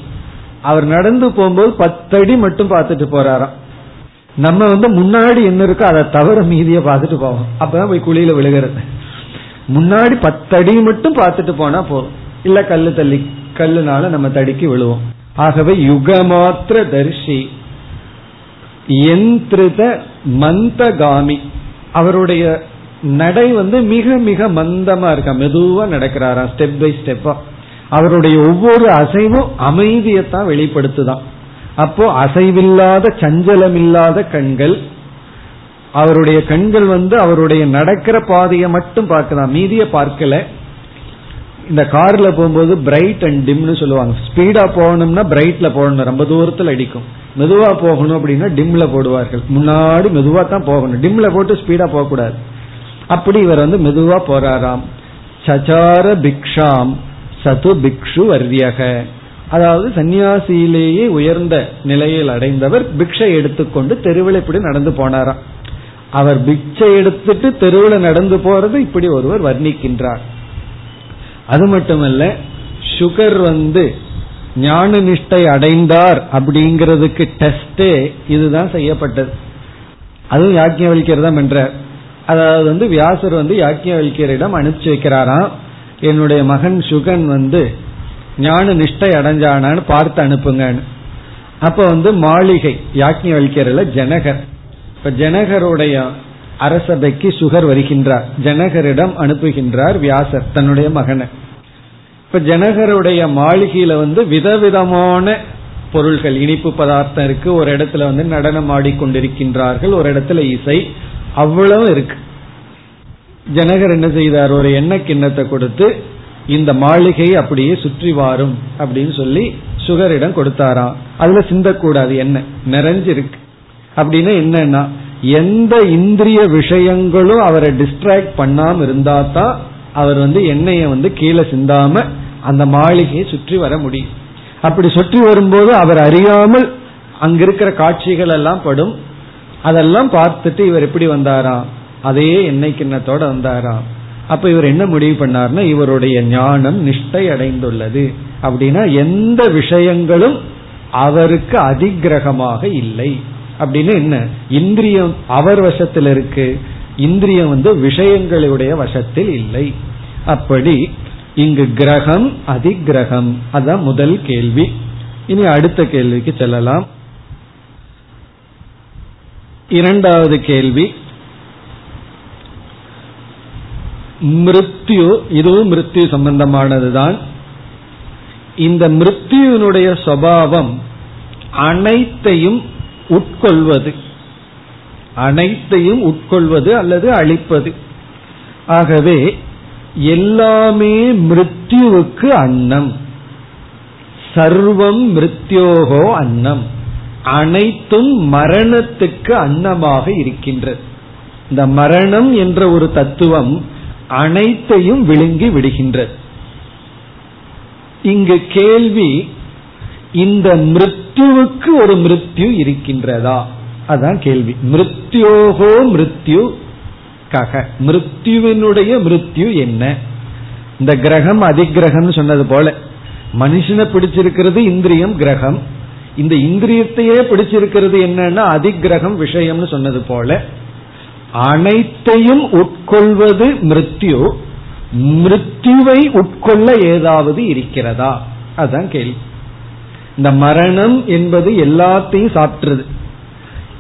S1: அவர் நடந்து போகும்போது பத்தடி மட்டும் பார்த்துட்டு போறாராம். நம்ம வந்து முன்னாடி என்ன இருக்கோ அதை தவிர மீதிய பார்த்துட்டு போவோம். அப்பதான் போய் குழியில விழுகிறது. முன்னாடி பத்தடி மட்டும் பார்த்துட்டு போனா போதும். இல்ல கல்லு தள்ளி கல்லுனால நம்ம தடிக்கு விழுவோம். ஆகவே யுகமாத்திர தரிசி. யந்திரித மந்தகாமி. அவருடைய நடை வந்து மிக மிக மந்தமா இருக்கா? மெதுவா நடக்கிறாரா? ஸ்டெப் பை ஸ்டெப்பா அவருடைய ஒவ்வொரு அசைவும் அமைதியத்தான் வெளிப்படுத்துதான் அப்போ அசைவில்லாத சஞ்சலமில்லாத கண்கள் அவருடைய கண்கள் வந்து அவருடைய நடக்கிற பாதையை மட்டும் பார்க்கலாம் மீதிய பார்க்கல. இந்த கார்ல போகும்போது பிரைட் அண்ட் டிம்னு சொல்லுவாங்க. ஸ்பீடா போகணும்னா பிரைட்ல போகணும். ரொம்ப தூரத்தில் அடிக்கும். மெதுவா போகணும் அப்படின்னா டிம்ல போடுவார்கள். முன்னாடி மெதுவா தான் போகணும். டிம்ல போட்டு ஸ்பீடா போக கூடாது அப்படி இவர் வந்து மெதுவா போறாராம். சச்சார பிக்ஷாம் சது பிக்ஷு வர்யக. அதாவது சன்னியாசியிலேயே உயர்ந்த நிலையில் அடைந்தவர் பிக்ஷை எடுத்துக்கொண்டு தெருவில் இப்படி நடந்து போனாராம். அவர் பிக்ஷை எடுத்துட்டு தெருவில் நடந்து போறது இப்படி ஒருவர் வர்ணிக்கின்றார். அது மட்டுமல்ல சுகர் வந்து ஞான நிஷ்டை அடைந்தார் அப்படிங்கிறதுக்கு டெஸ்டே இதுதான் செய்யப்பட்டது. அதுவும் யாக்கியவழிக்கர் தான் என்றார் அதாவது வந்து வியாசர் வந்து யாக்கியவழிக்கரிடம் அனுப்பிச்சு வைக்கிறாராம். என்னுடைய மகன் சுகன் வந்து ஞான நிஷ்டை அடைஞ்சானான்னு பார்த்து அனுப்புங்கன்னு. அப்ப வந்து மாளிகை யாக்கியவழிக்கரில் ஜனகர். இப்ப ஜனகருடைய அரசபைக்கு சுகர் வருகின்றார். ஜனகரிடம் அனுப்புகின்றார் வியாசர் தன்னுடைய மகனை. இப்ப ஜனகருடைய மாளிகையில வந்து விதவிதமான பொருள்கள் இனிப்பு பதார்த்தம் இருக்கு. ஒரு இடத்துல வந்து நடனம் ஆடிக்கொண்டிருக்கின்றார்கள். ஒரு இடத்துல இசை அவ்வளவு இருக்கு. ஜனகர் என்ன செய்தார்? ஒரு எண்ணெய் கிண்ணத்தை கொடுத்து இந்த மாளிகையை அப்படியே சுற்றி வாரும் அப்படின்னு சொல்லி சுகரிடம் கொடுத்தாராம். அதுல சிந்தக்கூடாது என்ன நிறைஞ்சிருக்கு. அப்படின்னு என்னன்னா எந்த இந்திரிய விஷயங்களும் அவரை டிஸ்ட்ராக்ட் பண்ணாம இருந்தா தான் அவர் வந்து எண்ணெயை வந்து கீழே சிந்தாம அந்த மாளிகையை சுற்றி வர முடியும். அப்படி சுற்றி வரும்போது அவர் அறியாமல் அங்கிருக்கிற காட்சிகள் எல்லாம் படும். அதெல்லாம் பார்த்துட்டு இவர் எப்படி வந்தாராம்? அதே எண்ணெய் கிண்ணத்தோட வந்தாராம். அப்ப இவர் என்ன முடிவு பண்ணார்னா இவருடைய ஞானம் நிஷ்டை அடைந்துள்ளது. அப்படின்னா எந்த விஷயங்களும் அவருக்கு அதிகிரகமாக இல்லை. அப்படின்னு என்ன? இந்திரியம் அவர் வசத்தில் இருக்கு. இந்திரியம் வந்து விஷயங்களுடைய வசத்தில் இல்லை. அப்படி இங்கு கிரகம் அதிகிரகம். அதான் முதல் கேள்வி. இனி அடுத்த கேள்விக்கு செல்லலாம். இரண்டாவது கேள்வி. மிருத்யு இதுவும் மிருத்யு சம்பந்தமானதுதான். இந்த மிருத்யுனுடைய சுவாவம் அனைத்தையும் உட்கொள்வது. அனைத்தையும் உட்கொள்வது அல்லது அழிப்பது. ஆகவே எல்லாமே மிருத்யுவுக்கு அன்னம். சர்வம் மிருத்யோகோ அன்னம். அனைத்தும் மரணத்துக்கு அன்னமாக இருக்கின்றது. இந்த மரணம் என்ற ஒரு தத்துவம் அனைத்தையும் விழுங்கி விடுகின்றது. இங்கு கேள்வி இந்த மிருத்யுவுக்கு ஒரு மிருத்யு இருக்கின்றதா? அதான் கேள்வி. மிருத்யோகோ மிருத்யு கக. மிருத்யுவினுடைய மிருத்யு என்ன? இந்த கிரகம் அதிகிரகம் சொன்னது போல. மனுஷனை பிடிச்சிருக்கிறது இந்திரியம் கிரகம். இந்த இந்திரியத்தையே பிடிச்சிருக்கிறது என்னன்னா அதிகிரகம் விஷயம்னு சொன்னது போல. அனைத்தையும் உட்கொள்வது மிருத்யு. மிருத்யுவை உட்கொள்ள ஏதாவது இருக்கிறதா? அதுதான் கேள்வி. இந்த மரணம் என்பது எல்லாத்தையும் சாப்பிட்டுறது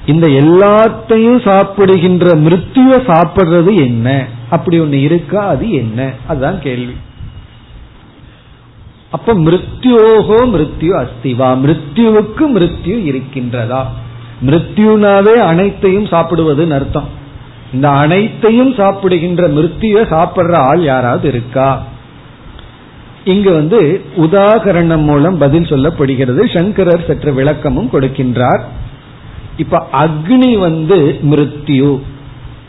S1: இந்த எல்லாத்தையும் சாப்பிடுகின்ற மிருத்யுவை சாப்பிடுறது என்ன? அப்படி ஒண்ணு இருக்கா? அது என்ன? அதுதான் கேள்வி. அப்ப மிருத்யோகோ மிருத்யு அஸ்திவா. மிருத்யுவுக்கு மிருத்யு இருக்கின்றதா? மிருத்யுனாவே அனைத்தையும் சாப்பிடுவதுன்னு அர்த்தம். இந்த அனைத்தையும் சாப்பிடுகின்ற மிருத்திய சாப்பிடுற ஆள் யாராவது இருக்கா? இங்கு வந்து உதாகரணம் மூலம் பதில் சொல்லப்படுகிறது. சங்கரர் சற்று விளக்கமும் கொடுக்கின்றார். இப்ப அக்னி வந்து மிருத்யு.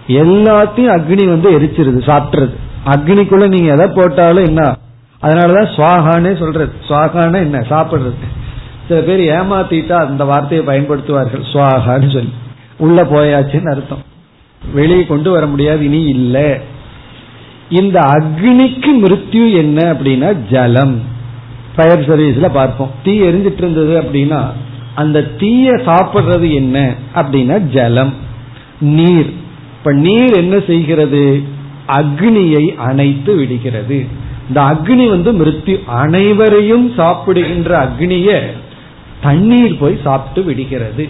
S1: எல்லாத்தையும் அக்னி வந்து எரிச்சிருது சாப்பிட்டுறது. அக்னிக்குள்ள நீங்க எதை போட்டாலும் என்ன? அதனாலதான் சுவாகானே சொல்றது. சுவாகான என்ன? சாப்பிடுறது. சில பேர் ஏமாத்திட்டா அந்த வார்த்தையை பயன்படுத்துவார்கள். சுவாகான்னு சொல்லி. உள்ள போயாச்சுன்னு அர்த்தம். வெளியே கொண்டு வர முடியாது இனி இல்ல. இந்த அக்னிக்கு மிருத்யு என்ன அப்படின்னா ஜலம். ஃபயர் சர்வீஸ்ல பார்ப்போம். தீ எரிஞ்சிட்டு இருந்தது அப்படின்னா அந்த தீய சாப்பிடுறது என்ன அப்படின்னா ஜலம். நீர். இப்ப நீர் என்ன செய்கிறது? அக்னியை அணைத்து விடுகிறது. இந்த அக்னி வந்து மிருத்யு அனைவரையும் சாப்பிடுகின்ற அக்னிய தண்ணீர் போய் சாப்பிட்டு விடுகிறது.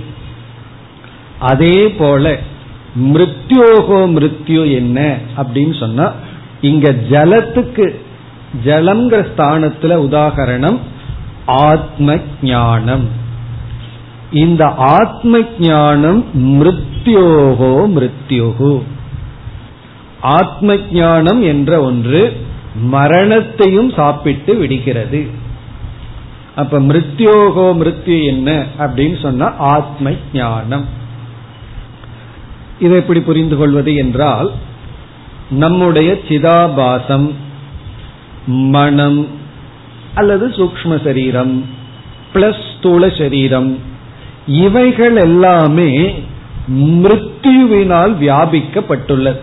S1: அதே போல மிருத்யோகோ மிருத்யு என்ன அப்படின்னு சொன்னா இங்க ஜலத்துக்கு ஜலங்கிற ஸ்தானத்துல உதாகரணம் ஆத்ம ஞானம். இந்த ஆத்ம ஞானம் மிருத்யோகோ மிருத்யோகோ. ஆத்ம ஞானம் என்ற ஒன்று மரணத்தையும் சாப்பிட்டு விடுகிறது. அப்ப மிருத்யோகோ மிருத்யு என்ன அப்படின்னு சொன்னா ஆத்ம ஞானம் இதை எப்படி புரிந்து கொள்வது என்றால் நம்முடைய சிதாபாசம் மனம் அல்லது சூக்ம சரீரம் பிளஸ் ஸ்தூல சரீரம் இவைகள் எல்லாமே மிருத்யுவினால் வியாபிக்கப்பட்டுள்ளது.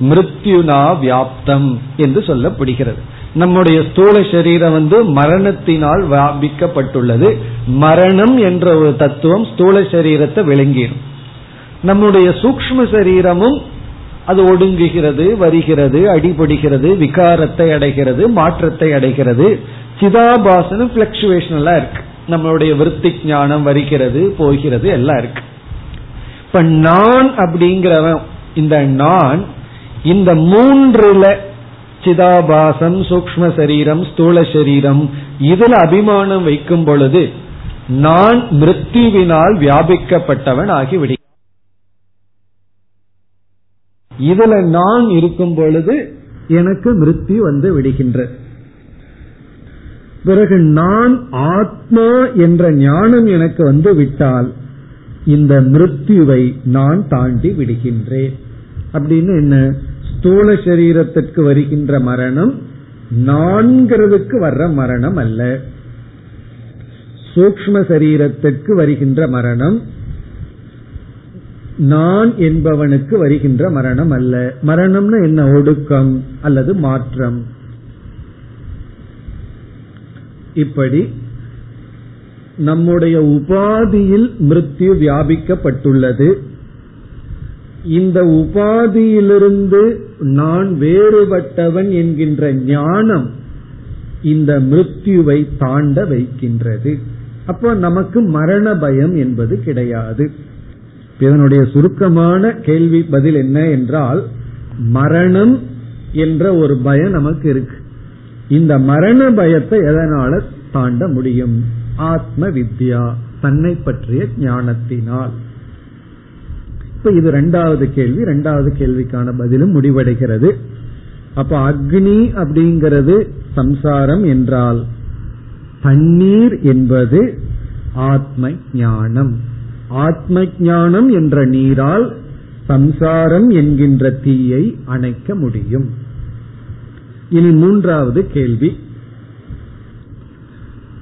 S1: மிருத்யுனா வியாப்தம் என்று சொல்லப்படுகிறது. நம்முடைய ஸ்தூல சரீரம் வந்து மரணத்தினால் வியாபிக்கப்பட்டுள்ளது. மரணம் என்ற ஒரு தத்துவம் ஸ்தூல சரீரத்தை விளங்கிடும். நம்முடைய சூக்ம சரீரமும் அது ஒடுங்குகிறது வருகிறது அடிபடுகிறது விகாரத்தை அடைகிறது மாற்றத்தை அடைகிறது. சிதாபாசனம் பிளக்சுவேஷன் எல்லாம் இருக்கு. நம்மளுடைய விருத்தி ஞானம் வருகிறது போகிறது எல்லாம் இருக்கு. இப்ப நான் அப்படிங்கிறவன் இந்த நான் இந்த மூன்றுல சிதாபாசம் சூக்ம சரீரம் ஸ்தூல சரீரம் இதுல அபிமானம் வைக்கும் பொழுது நான் மிருத்யுவினால் வியாபிக்கப்பட்டவன் ஆகிவிடு இதுல நான் இருக்கும் பொழுது எனக்கு மிருத்யு வந்து விடுகின்ற பிறகு நான் ஆத்மா என்ற ஞானம் எனக்கு வந்து விட்டால் இந்த மிருத்யுவை நான் தாண்டி விடுகின்றேன். அப்படின்னு என்ன? ஸ்தூல சரீரத்திற்கு வருகின்ற மரணம் நான்கிறதுக்கு வர்ற மரணம் அல்ல. சூக்ம சரீரத்திற்கு வருகின்ற மரணம் நான் என்பவனுக்கு வருகின்ற மரணம் அல்ல. மரணம்னு என்ன? ஒடுக்கம் அல்லது மாற்றம். இப்படி நம்முடைய உபாதியில் மிருத்யு வியாபிக்கப்பட்டுள்ளது. இந்த உபாதியிலிருந்து நான் வேறுபட்டவன் என்கின்ற ஞானம் இந்த மிருத்யுவை தாண்ட வைக்கின்றது. அப்போ நமக்கு மரண பயம் என்பது கிடையாது. இதனுடைய சுருக்கமான கேள்வி பதில் என்ன என்றால் மரணம் என்ற ஒரு பயம் நமக்கு இருக்கு. இந்த மரண பயத்தை எதனால தாண்ட முடியும்? ஆத்ம வித்யா தன்னை பற்றிய ஞானத்தினால். இப்ப இது ரெண்டாவது கேள்வி. ரெண்டாவது கேள்விக்கான பதிலும் முடிவடைகிறது. அப்ப அக்னி அப்படிங்கிறது சம்சாரம் என்றால் தண்ணீர் என்பது ஆத்ம ஞானம் ஆத்ம ஞானம் என்ற நீரால் சம்சாரம் என்கின்ற தீயை அணைக்க முடியும். இனி மூன்றாவது கேள்வி.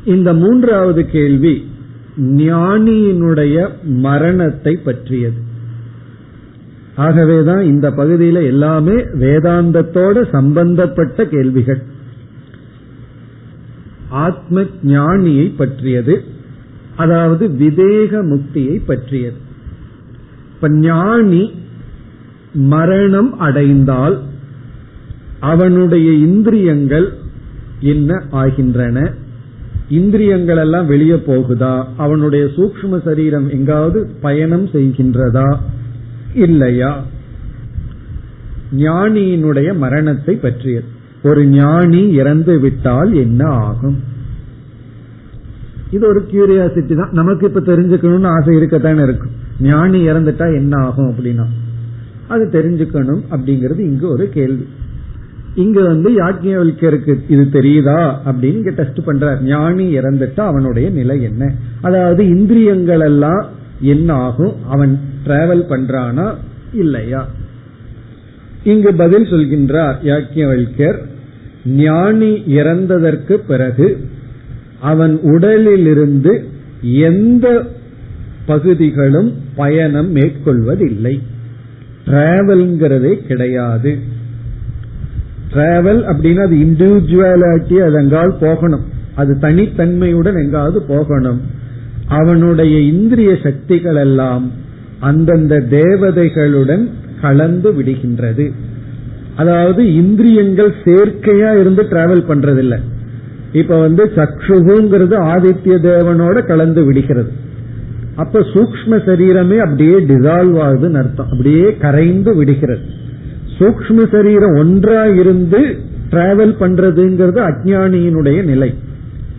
S1: இந்த மூன்றாவது கேள்வி ஞானியினுடைய மரணத்தை பற்றியது. ஆகவேதான் இந்த பகுதியில எல்லாமே வேதாந்தத்தோட சம்பந்தப்பட்ட கேள்விகள். ஆத்ம ஞானியை பற்றியது அதாவது விதேக முக்தியை பற்றியது. இப்ப ஞானி மரணம் அடைந்தால் அவனுடைய இந்திரியங்கள் என்ன ஆகின்றன? இந்திரியங்கள் எல்லாம் வெளியே போகுதா? அவனுடைய சூக்ம சரீரம் எங்காவது பயணம் செய்கின்றதா? இல்லையா? ஞானியினுடைய மரணத்தை பற்றியது ஒரு ஞானி இறந்து விட்டால் என்ன ஆகும்? இது ஒரு கியூரியாசிட்டி தான். நமக்கு இப்ப தெரிஞ்சுக்கணும்னு ஆசை இருக்கத்தானே இருக்கும் ஞானி இறந்துட்டா என்ன ஆகும் அப்படின்னா? அது தெரிஞ்சுக்கணும் அப்படிங்கிறது இங்கு ஒரு கேள்வி. இங்க வந்து யாக்கியவல்கருக்கு இது தெரியுதா அப்படின்னு இங்க டெஸ்ட் பண்றார். ஞானி இறந்துட்டா அவனுடைய நிலை என்ன? அதாவது இந்திரியங்கள் எல்லாம் என்ன ஆகும்? அவன் டிராவல் பண்றானா இல்லையா? இங்கு பதில் சொல்கின்றார் யாக்கியவல்கர் ஞானி இறந்ததற்கு பிறகு அவன் உடலிலிருந்து எந்த பகுதிகளும் பயணம் மேற்கொள்வதில்லை. டிராவல்ங்கிறதே கிடையாது. டிராவல் அப்படின்னா அது இண்டிவிஜுவாலிட்டி அது எங்காவது போகணும். அது தனித்தன்மையுடன் எங்காவது போகணும். அவனுடைய இந்திரிய சக்திகள் எல்லாம் அந்தந்த தேவதைகளுடன் கலந்து விடுகின்றது. அதாவது இந்திரியங்கள் சேர்க்கையா இருந்து டிராவல் பண்றதில்லை. இப்ப வந்து சக்ஷுகுங்கிறது ஆதித்ய தேவனோட கலந்து விடுகிறது. அப்ப சூக்ம சரீரமே அப்படியே டிசால்வ் ஆகுதுன்னு அர்த்தம். அப்படியே கரைந்து விடுகிறது. சூக்ம சரீரம் ஒன்றா இருந்து டிராவல் பண்றதுங்கிறது அஜானியினுடைய நிலை.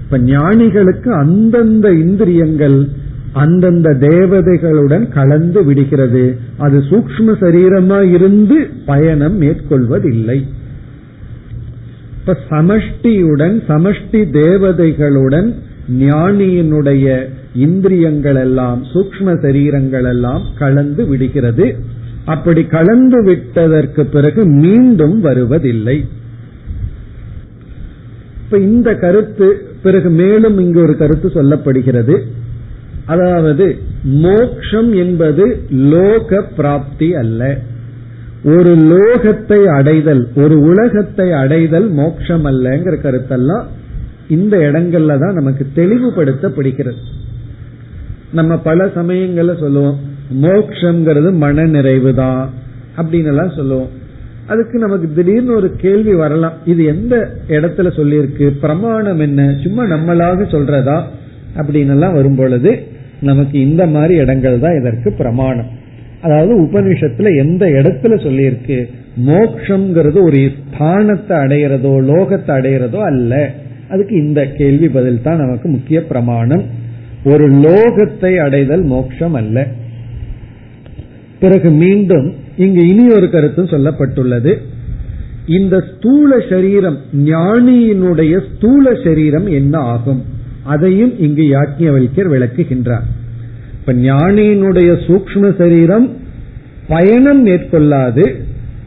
S1: இப்ப ஞானிகளுக்கு அந்தந்த இந்திரியங்கள் அந்தந்த தேவதைகளுடன் கலந்து விடுகிறது. அது சூக்ம சரீரமா இருந்து பயணம் மேற்கொள்வதில்லை. இப்ப சமஷ்டியுடன் சமஷ்டி தேவதைகளுடன் ஞானியினுடைய இந்திரியங்கள் எல்லாம் சூக்ம சரீரங்கள் எல்லாம் கலந்து விடுகிறது. அப்படி கலந்து விட்டதற்கு பிறகு மீண்டும் வருவதில்லை. இப்ப இந்த கருத்து பிறகு மேலும் இங்கு ஒரு கருத்து சொல்லப்படுகிறது. அதாவது மோக்ஷம் என்பது லோக பிராப்தி அல்ல. ஒரு லோகத்தை அடைதல் ஒரு உலகத்தை அடைதல் மோட்சம் அல்லங்கிற கருத்தெல்லாம் இந்த இடங்கள்ல தான் நமக்கு தெளிவுபடுத்தப்படுகிறது. நம்ம பல சமயங்கள்ல சொல்லுவோம் மோக்ஷங்கிறது மன நிறைவு தான் அப்படின்னு எல்லாம் சொல்லுவோம். அதுக்கு நமக்கு திடீர்னு ஒரு கேள்வி வரலாம். இது எந்த இடத்துல சொல்லியிருக்கு? பிரமாணம் என்ன? சும்மா நம்மளாக சொல்றதா? அப்படின்னு எல்லாம் வரும் பொழுது நமக்கு இந்த மாதிரி இடங்கள் தான் இதற்கு பிரமாணம். அதாவது உபனிஷத்துல எந்த இடத்துல சொல்லியிருக்கு? மோக்ஷங்கிறது ஒரு ஸ்தானத்தை அடையிறதோ லோகத்தை அடையிறதோ அல்ல. அதுக்கு இந்த கேள்வி பதில் தான் நமக்கு முக்கிய பிரமாணம். ஒரு லோகத்தை அடைதல் மோக்ஷம் அல்ல. பிறகு மீண்டும் இங்கு இனி ஒரு கருத்தும் சொல்லப்பட்டுள்ளது. இந்த ஸ்தூல சரீரம் ஞானியினுடைய ஸ்தூல சரீரம் என்ன ஆகும்? அதையும் இங்கு யாக்கியவல்யர் விளக்குகின்றார். இப்ப ஞானியினுடைய சூக்ம சரீரம் பயணம் மேற்கொள்ளாது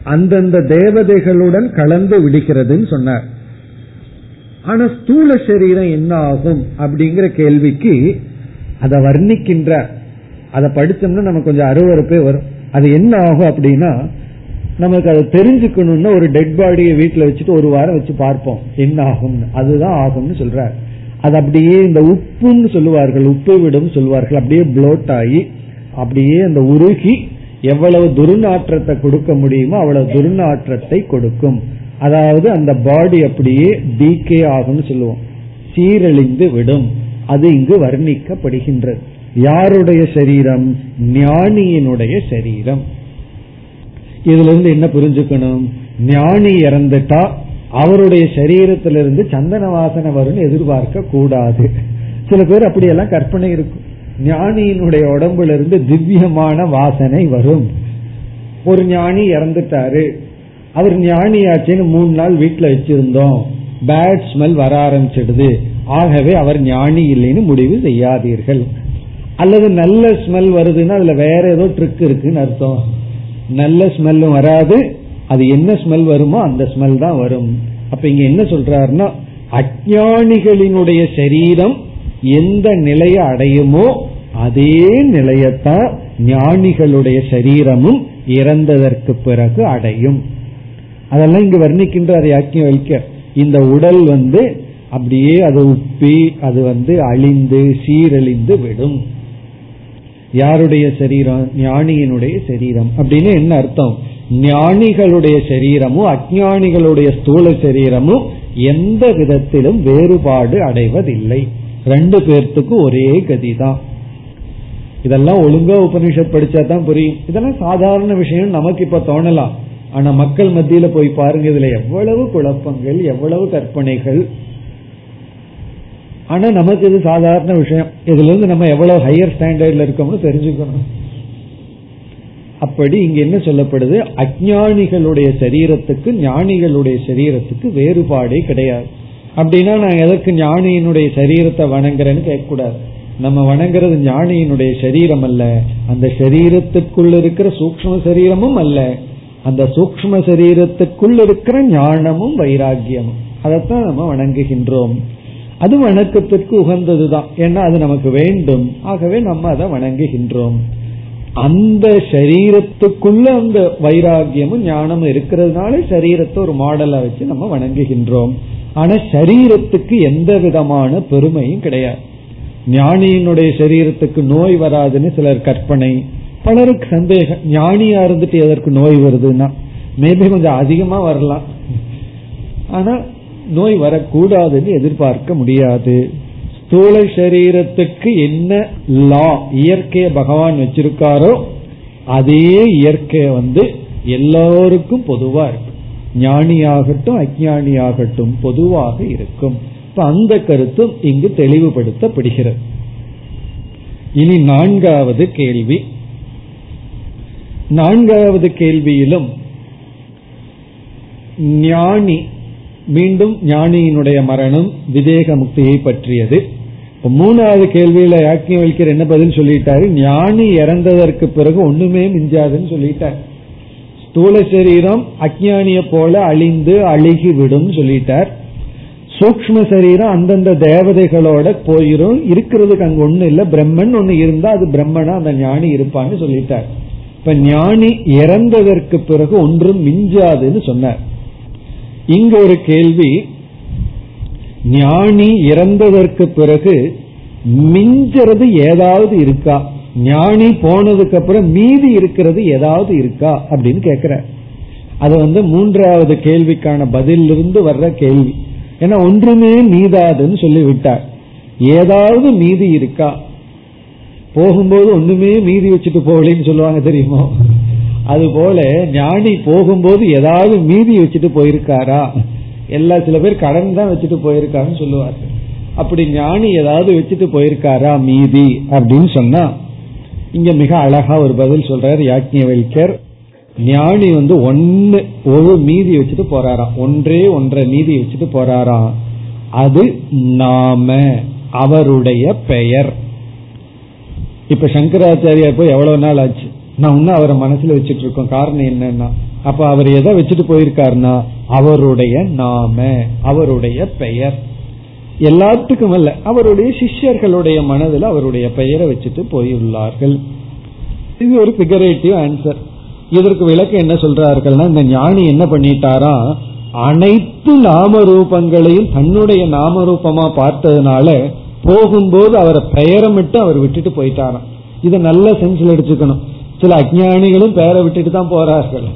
S1: அந்தந்த தேவதைகளுடன் கலந்து விடுகிறதுன்னு சொன்னார். ஆனா ஸ்தூல சரீரம் என்ன ஆகும் அப்படிங்கிற கேள்விக்கு அதை வர்ணிக்கின்ற அதை படிச்சோம்னா நமக்கு கொஞ்சம் அருவறுப்பே வரும். அது என்ன ஆகும் அப்படின்னா நமக்கு அதை தெரிஞ்சுக்கணும்னா ஒரு டெட் பாடியை வீட்டில் வச்சுட்டு ஒரு வாரம் வச்சு பார்ப்போம். என்ன ஆகும்னு. அதுதான் ஆகும்னு சொல்றார். அது அப்படியே இந்த உப்புன்னு சொல்லுவார்கள் உப்பு விடும் சொல்லுவார்கள். அப்படியே ப்ளோட் ஆகி அப்படியே அந்த உருகி எவ்வளவு துர்நாற்றத்தை கொடுக்க முடியுமோ அவ்வளவு துர்நாற்றத்தை கொடுக்கும். அதாவது அந்த பாடி அப்படியே டீகே ஆகும்னு சொல்லுவோம். சீரழிந்து விடும். அது இங்கு வர்ணிக்கப்படுகின்றது. யாருடைய சரீரம்? ஞானியினுடைய சரீரம். இதுல இருந்து என்ன புரிஞ்சுக்கணும்? ஞானி இறந்துட்டா அவருடைய சரீரத்திலிருந்து சந்தன வாசனை வரும்னு எதிர்பார்க்க கூடாது. சில பேர் அப்படியெல்லாம் கற்பனை இருக்கும். ஞானியினுடைய உடம்புல இருந்து திவ்யமான வாசனை வரும். ஒரு ஞானி இறந்துட்டாரு. அவர் ஞானியாச்சுன்னு மூணு நாள் வீட்டுல வச்சிருந்தோம். பேட் ஸ்மெல் வர ஆரம்பிச்சிடுது. ஆகவே அவர் ஞானி இல்லைன்னு முடிவு செய்யாதீர்கள். அல்லது நல்ல ஸ்மெல் வருதுன்னா அதுல வேற ஏதோ ட்ரிக் இருக்குன்னு அர்த்தம். நல்ல ஸ்மெல்லும் வராது. அது என்ன ஸ்மெல் வருமோ அந்த ஸ்மெல் தான் வரும். அப்ப இங்க என்ன சொல்றாருன்னா அஜானிகளினுடைய சரீரம் எந்த நிலையை அடையுமோ அதே நிலையத்தான் ஞானிகளுடைய சரீரமும் இறந்ததற்கு பிறகு அடையும். அதெல்லாம் இங்கு வர்ணிக்கின்ற அதை ஆக்கிய வைக்க இந்த உடல் வந்து அப்படியே அது உப்பி அது வந்து அழிந்து சீரழிந்து விடும். யாருடைய சரீரம்? ஞானியினுடைய சரீரம். அப்படின்னு என்ன அர்த்தம்? ஞானிகளுடைய சரீரமும் அஜானிகளுடைய ஸ்தூல சரீரமும் எந்த விதத்திலும் வேறுபாடு அடைவதில்லை. ரெண்டு பேர்த்துக்கு ஒரே கதிதான். இதெல்லாம் ஒழுங்கா உபனிஷத் படிச்சா தான் புரியும். இதெல்லாம் சாதாரண விஷயம் நமக்கு இப்ப தோணலாம். ஆனா மக்கள் மத்தியில போய் பாருங்க இதுல எவ்வளவு குழப்பங்கள் எவ்வளவு கற்பனைகள். ஆனா நமக்கு இது சாதாரண விஷயம். இதுல இருந்து நம்ம எவ்வளவு ஹையர் ஸ்டாண்டர்ட்ல இருக்கோம்னு தெரிஞ்சுக்கணும். அப்படி இங்க என்ன சொல்லப்படுது? அஜானிகளுடைய சரீரத்துக்கு ஞானிகளுடைய சரீரத்துக்கு வேறுபாடே கிடையாது. அப்படின்னா நான் எதற்கு ஞானியினுடைய சரீரத்தை வணங்குறேன்னு கேட்கக்கூடாது. நம்ம வணங்குறது ஞானியினுடைய சரீரம் அல்ல. அந்த சரீரத்துக்குள் இருக்கிற சூக்ம சரீரமும் அல்ல. அந்த சூக்ம சரீரத்துக்குள் இருக்கிற ஞானமும் வைராகியமும் அதைத்தான் நம்ம வணங்குகின்றோம். அது வணக்கத்திற்கு உகந்ததுதான். ஏன்னா அது நமக்கு வேண்டும். ஆகவே நம்ம அதை வணங்குகின்றோம். அந்த சரீரத்துக்குள்ள அந்த வைராகியமும் ஞானமும் இருக்கிறதுனால சரீரத்தை ஒரு மாடலா வச்சு நம்ம வணங்குகின்றோம். ஆனா சரீரத்துக்கு எந்த விதமான பெருமையும் கிடையாது. ஞானியினுடைய சரீரத்துக்கு நோய் வராதுன்னு சிலர் கற்பனை. பலருக்கு சந்தேகம். ஞானியா இருந்துட்டு எதற்கு நோய் வருதுன்னா மேபி கொஞ்சம் அதிகமா வரலாம். ஆனா நோய் வரக்கூடாதுன்னு எதிர்பார்க்க முடியாது. ஸ்தூல சரீரத்துக்கு என்ன லா இயற்கைய பகவான் வச்சிருக்காரோ அதே இயற்கைய வந்து எல்லோருக்கும் பொதுவா இருக்கு. ஞானியாகட்டும் அஜானியாகட்டும் பொதுவாக இருக்கும். இப்ப அந்த கருத்தும் இங்கு தெளிவுபடுத்தப்படுகிறது. இனி நான்காவது கேள்வி. நான்காவது கேள்வியிலும் ஞானி மீண்டும் ஞானியினுடைய மரணம் விதேக முக்தியை பற்றியது. மூணாவது கேள்வியில யாக்கியவல்கர் என்ன பதில் சொல்லிட்டாரு? ஞானி இறந்ததற்கு பிறகு ஒண்ணுமே மிஞ்சாதுன்னு சொல்லிட்டார். ஸ்தூல சரீரம் அஜானிய போல அழிந்து அழுகி விடும் சொல்லிட்டார். சூக்ம சரீரம் அந்தந்த தேவதைகளோட போயிரும். இருக்கிறதுக்கு அங்க ஒண்ணு இல்ல. பிரம்மன் ஒண்ணு இருந்தா அது பிரம்மனா அந்த ஞானி இருப்பான்னு சொல்லிட்டார். இப்ப ஞானி இறந்ததற்கு பிறகு ஒன்றும் மிஞ்சாதுன்னு சொன்னார். இங்க ஒரு கேள்வி. ஞானி இறந்ததற்கு பிறகு மிஞ்சுறது ஏதாவது இருக்கா? ஞானி போனதுக்கு அப்புறம் மீதி இருக்கிறது ஏதாவது இருக்கா? அப்படின்னு கேக்குற. அது வந்து மூன்றாவது கேள்விக்கான பதிலிருந்து வர்ற கேள்வி. ஏன்னா ஒன்றுமே மீதாதுன்னு சொல்லிவிட்டார் ஏதாவது மீதி இருக்கா? போகும்போது ஒண்ணுமே மீதி வச்சுட்டு போகலன்னு சொல்லுவாங்க தெரியுமோ? அது போல ஞானி போகும்போது ஏதாவது மீதி வச்சுட்டு போயிருக்காரா? எல்லா சில பேர் கடன் தான் வச்சுட்டு போயிருக்காருன்னு சொல்லுவார்கள். அப்படி ஞானி ஏதாவது வச்சுட்டு போயிருக்காரா மீதி? அப்படின்னு சொன்னா இங்க மிக அழகா ஒரு பதில் சொல்றாரு யாக்ஞவல்கர் ஞானி வந்து ஒன்னு ஒரு மீதி வச்சுட்டு போறாராம் ஒன்றே ஒன்றை மீதி வச்சுட்டு போறாராம் அது நாம அவருடைய பெயர். இப்ப சங்கராச்சாரியா போய் எவ்வளவு நாள் ஆச்சு? நான் இன்னும் அவரை மனசுல வச்சுட்டு இருக்கோம் காரணம் என்னன்னா அப்ப அவர் எதை வச்சுட்டு போயிருக்காருன்னா அவருடைய நாம அவருடைய பெயர். எல்லாத்துக்கும் அல்ல அவருடைய சிஷ்யர்களுடைய மனதில் அவருடைய பெயரை வச்சுட்டு போயுள்ளார்கள். இது ஒரு பிகரேட்டிவ் ஆன்சர் இதற்கு விளக்கு என்ன சொல்றார்கள்னா இந்த ஞானி என்ன பண்ணிட்டாரா அனைத்து நாம ரூபங்களையும் தன்னுடைய நாம ரூபமா பார்த்ததுனால போகும்போது அவரை பெயரமிட்டு அவர் விட்டுட்டு போயிட்டாராம். இதை நல்ல சென்ஸ்ல எடுத்துக்கணும். சில அஜானிகளும் பெயரை விட்டுட்டு தான் போறார்கள்.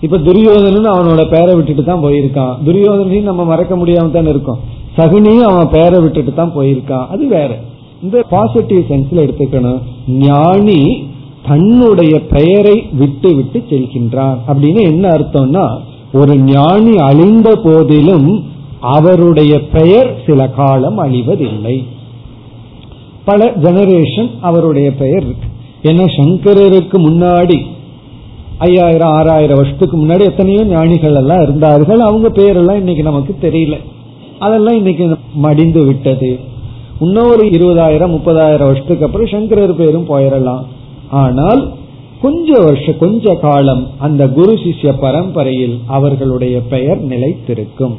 S1: இப்ப துரியோதனன் அவனோட பெயரை விட்டுட்டு தான் போயிருக்கான். துரியோதனையும் நம்ம மறக்க முடியாம தான் இருக்கும். சகுனியும் அவன் பெயரை விட்டுட்டு தான் போயிருக்கான். அது வேற. இந்த பாசிட்டிவ் சென்ஸ்ல எடுத்துக்கணும். ஞானி தன்னுடைய பெயரை விட்டு விட்டு செல்கின்றான். அப்படின்னு என்ன அர்த்தம்னா ஒரு ஞானி அழிந்த போதிலும் அவருடைய பெயர் சில காலம் அழிவதில்லை. பல ஜெனரேஷன் அவருடைய பெயர் இருக்கு. ஏன்னா சங்கரருக்கு முன்னாடி ஐயாயிரம் ஆறாயிரம் வருஷத்துக்கு முன்னாடி எத்தனையோ ஞானிகள் எல்லாம் இருந்தார்கள். அவங்க பேரெல்லாம் இன்னைக்கு நமக்கு தெரியல. அதெல்லாம் இன்னைக்கு மடிந்து விட்டது. இன்னொரு இருபதாயிரம் முப்பதாயிரம் வருஷத்துக்கு அப்புறம் சங்கரர் பேரும் போயிடலாம் ஆனால் கொஞ்ச வருஷம் கொஞ்ச காலம் அந்த குரு சிஷ்ய பரம்பரையில் அவர்களுடைய பெயர் நிலைத்திருக்கும்.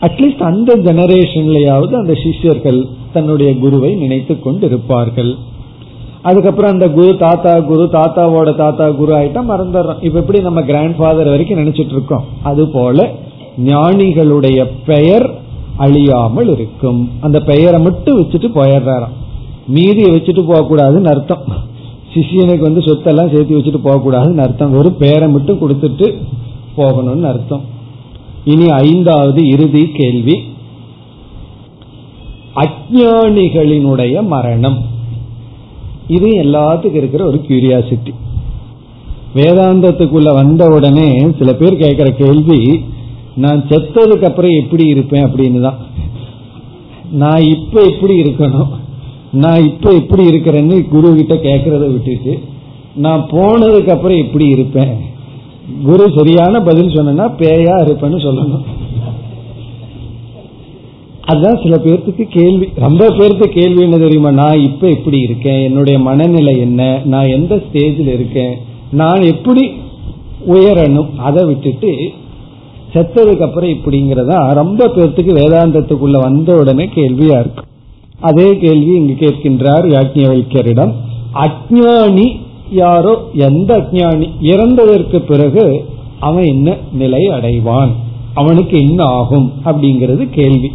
S1: அட்லீஸ்ட் அந்த ஜெனரேஷன்லயாவது அந்த சிஷ்யர்கள் தன்னுடைய குருவை நினைத்து கொண்டிருப்பார்கள். அதுக்கப்புறம் அந்த குரு தாத்தா குரு தாத்தாவோட தாத்தா குரு ஆயிட்டா மறந்துடுறோம். இப்ப எப்படி நம்ம கிராண்ட் ஃபாதர் வரைக்கும் நினைச்சிட்டு இருக்கோம்? அது போல ஞானிகளுடைய பெயர் அழியாமல் இருக்கும். அந்த பெயரை மட்டும் வச்சுட்டு போயிடுறாராம். மீதியை வச்சுட்டு போகக்கூடாதுன்னு அர்த்தம். சிஷியனுக்கு வந்து சொத்தெல்லாம் சேர்த்து வச்சுட்டு போகக்கூடாதுன்னு அர்த்தம். ஒரு பெயரை மட்டும் கொடுத்துட்டு போகணும்னு அர்த்தம். இனி ஐந்தாவது இறுதி கேள்வி. அஜானிகளினுடைய மரணம். இது எல்லாத்துக்கும் இருக்கிற ஒரு கியூரியாசிட்டி வேதாந்தத்துக்குள்ள வந்த உடனே சில பேர் கேட்கிற கேள்வி நான் செத்ததுக்கு அப்புறம் எப்படி இருப்பேன்? அப்படின்னு தான். நான் இப்ப எப்படி இருக்கணும்? நான் இப்ப எப்படி இருக்கிறேன்னு குரு கிட்ட கேட்கறத விட்டுட்டு நான் போனதுக்கு அப்புறம் எப்படி இருப்பேன்? குரு சரியான பதில் சொன்னா பேயா இருப்பேன்னு சொல்லணும். அதுதான் சில பேர்த்துக்கு கேள்வி ரொம்ப பேருக்கு கேள்வி என்ன தெரியுமா? நான் இப்ப எப்படி இருக்கேன்? என்னுடைய மனநிலை என்ன? நான் எந்த ஸ்டேஜில் இருக்கேன்? நான் எப்படி உயரணும்? அதை விட்டுட்டு செத்ததுக்கு அப்புறம் இப்படிங்கிறதா ரொம்ப பேர்த்துக்கு வேதாந்தத்துக்குள்ள வந்த உடனே கேள்வியா இருக்கு. அதே கேள்வி இங்கு கேட்கின்றார் யாஜ்ஞவல்யரிடம். அஜானி யாரோ? எந்த அஜானி இறந்ததற்கு பிறகு அவன் என்ன நிலை அடைவான்? அவனுக்கு என்ன ஆகும்? அப்படிங்கிறது கேள்வி.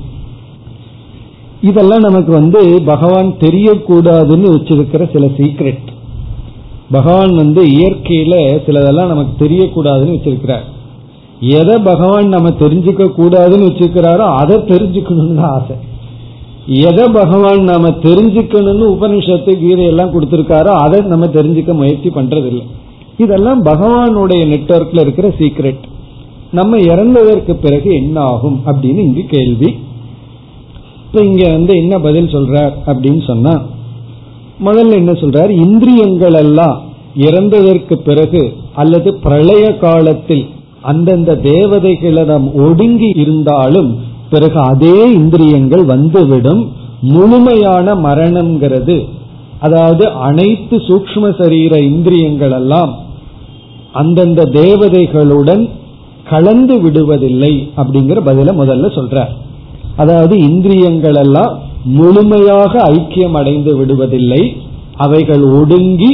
S1: இதெல்லாம் நமக்கு வந்து பகவான் தெரியக்கூடாதுன்னு வச்சிருக்கிற சில சீக்ரெட் பகவான் வந்து இயற்கையில சிலதெல்லாம் நமக்கு தெரியக்கூடாதுன்னு வச்சிருக்கிறார். எதை பகவான் நம்ம தெரிஞ்சுக்க கூடாதுன்னு வச்சிருக்கிறாரோ அதை தெரிஞ்சுக்கணும்னு தான் ஆசை. எதை பகவான் நாம தெரிஞ்சுக்கணும்னு உபனிஷத்து கீதையெல்லாம் கொடுத்திருக்காரோ அதை நம்ம தெரிஞ்சுக்க முயற்சி பண்றதில்லை. இதெல்லாம் பகவானுடைய நெட்ஒர்க்ல இருக்கிற சீக்ரெட் நம்ம இறந்ததற்கு பிறகு என்ன ஆகும் அப்படின்னு இங்கு கேள்வி. இப்ப இங்க வந்து என்ன பதில் சொல்றார் அப்படின்னு சொன்னா முதல்ல என்ன சொல்றார்? இந்திரியங்கள் எல்லாம் இறந்ததற்கு பிறகு அல்லது பிரளய காலத்தில் அந்தந்த தேவதைகளிடம் ஒடுங்கி இருந்தாலும் பிறகு அதே இந்திரியங்கள் வந்துவிடும். முழுமையான மரணம்ங்கிறது அதாவது அனைத்து சூக்ம சரீர இந்திரியங்கள் எல்லாம் அந்தந்த தேவதைகளுடன் கலந்து விடுவதில்லை அப்படிங்கிற பதில முதல்ல சொல்ற அதாவது இந்திரியங்கள் எல்லாம் முழுமையாக ஐக்கியம் அடைந்து விடுவதில்லை. அவைகள் ஒடுங்கி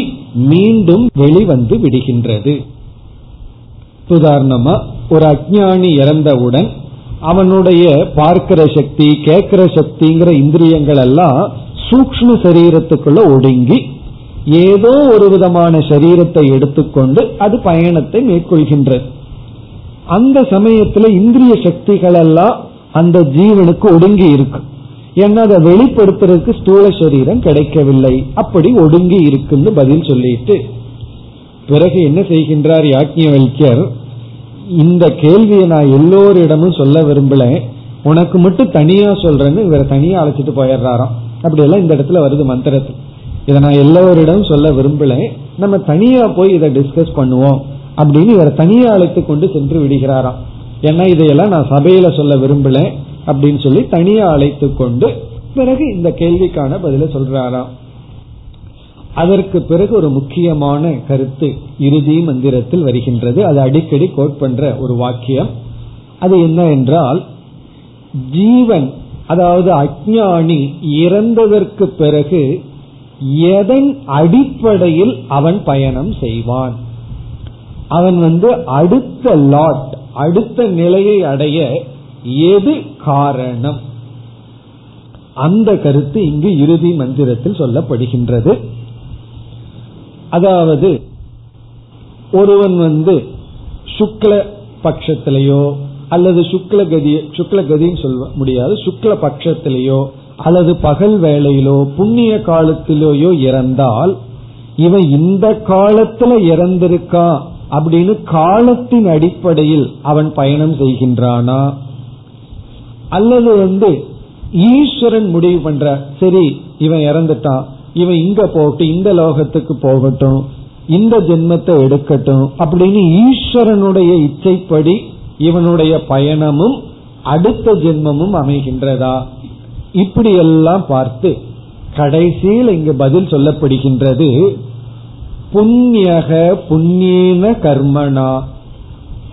S1: மீண்டும் வெளிவந்து விடுகின்றது. உதாரணமா ஒரு அஜானி இறந்தவுடன் அவனுடைய பார்க்கிற சக்தி கேட்கிற சக்திங்கிற இந்திரியங்கள் எல்லாம் சூக்ம சரீரத்துக்குள்ள ஒடுங்கி ஏதோ ஒரு விதமான சரீரத்தை எடுத்துக்கொண்டு அது பயணத்தை மேற்கொள்கின்றது. அந்த சமயத்துல இந்திரிய சக்திகள் எல்லாம் அந்த ஜீவனுக்கு ஒடுங்கி இருக்கு. ஏன்னா அதை வெளிப்படுத்துறதுக்கு ஸ்தூல சரீரம் கிடைக்கவில்லை. அப்படி ஒடுங்கி இருக்குன்னு பதில் சொல்லிட்டு பிறகு என்ன செய்கின்றார் யாக்கியவல்யர் இந்த கேள்வியை நான் எல்லோரிடமும் சொல்ல விரும்பல. உனக்கு மட்டும் தனியா சொல்றேன்னு இவரை தனியா அழைச்சிட்டு போயிடுறாராம். அப்படி எல்லாம் இந்த இடத்துல வருது மந்திரத்தில் இதை நான் எல்லோரிடமும் சொல்ல விரும்பல. நம்ம தனியா போய் இதை டிஸ்கஸ் பண்ணுவோம் அப்படின்னு இவரை தனியா அழைத்து கொண்டு சென்று விடுகிறாராம். ஏன்னா இதையெல்லாம் நான் சபையில சொல்ல விரும்பல அப்படின்னு சொல்லி தனியா அழைத்து கொண்டு பிறகு இந்த கேள்விக்கான பதில சொல்றாராம். அதற்கு பிறகு ஒரு முக்கியமான கருத்து இறுதி மந்திரத்தில் வருகின்றது. அது அடிக்கடி கோட் பண்ற ஒரு வாக்கியம். அது என்ன என்றால் ஜீவன் அதாவது அஜானி இறந்ததற்கு பிறகு எதன் அடிப்படையில் அவன் பயணம் செய்வான்? அவன் வந்து அடுத்த லாட் அடுத்த நிலையை அடைய எது காரணம்? அந்த கருத்து இங்கு இறுதி மந்திரத்தில் சொல்லப்படுகின்றது. அதாவது ஒருவன் வந்து சுக்ல பட்சத்திலேயோ அல்லது சுக்ல கதி சுக்ல கதின்னு சொல்ல முடியாது சுக்ல பட்சத்திலேயோ அல்லது பகல் வேளையிலோ புண்ணிய காலத்திலேயோ இறந்தால் இவன் இந்த காலத்துல இறந்திருக்கா அப்படின்னு காலத்தின் அடிப்படையில் அவன் பயணம் செய்கின்றானா? அல்லது வந்து ஈஸ்வரன் முடிவு பண்ற சரி இவன் இறந்துட்டான் இவன் இங்க போட்டு இந்த லோகத்துக்கு போகட்டும் இந்த ஜென்மத்தை எடுக்கட்டும் அப்படின்னு ஈஸ்வரனுடைய இச்சைப்படி இவனுடைய பயணமும் அடுத்த ஜென்மமும் அமைகின்றதா? இப்படி எல்லாம் பார்த்து கடைசியில் இங்கு பதில் சொல்லப்படுகின்றது புண்ணியக புண்ணியன கர்மனா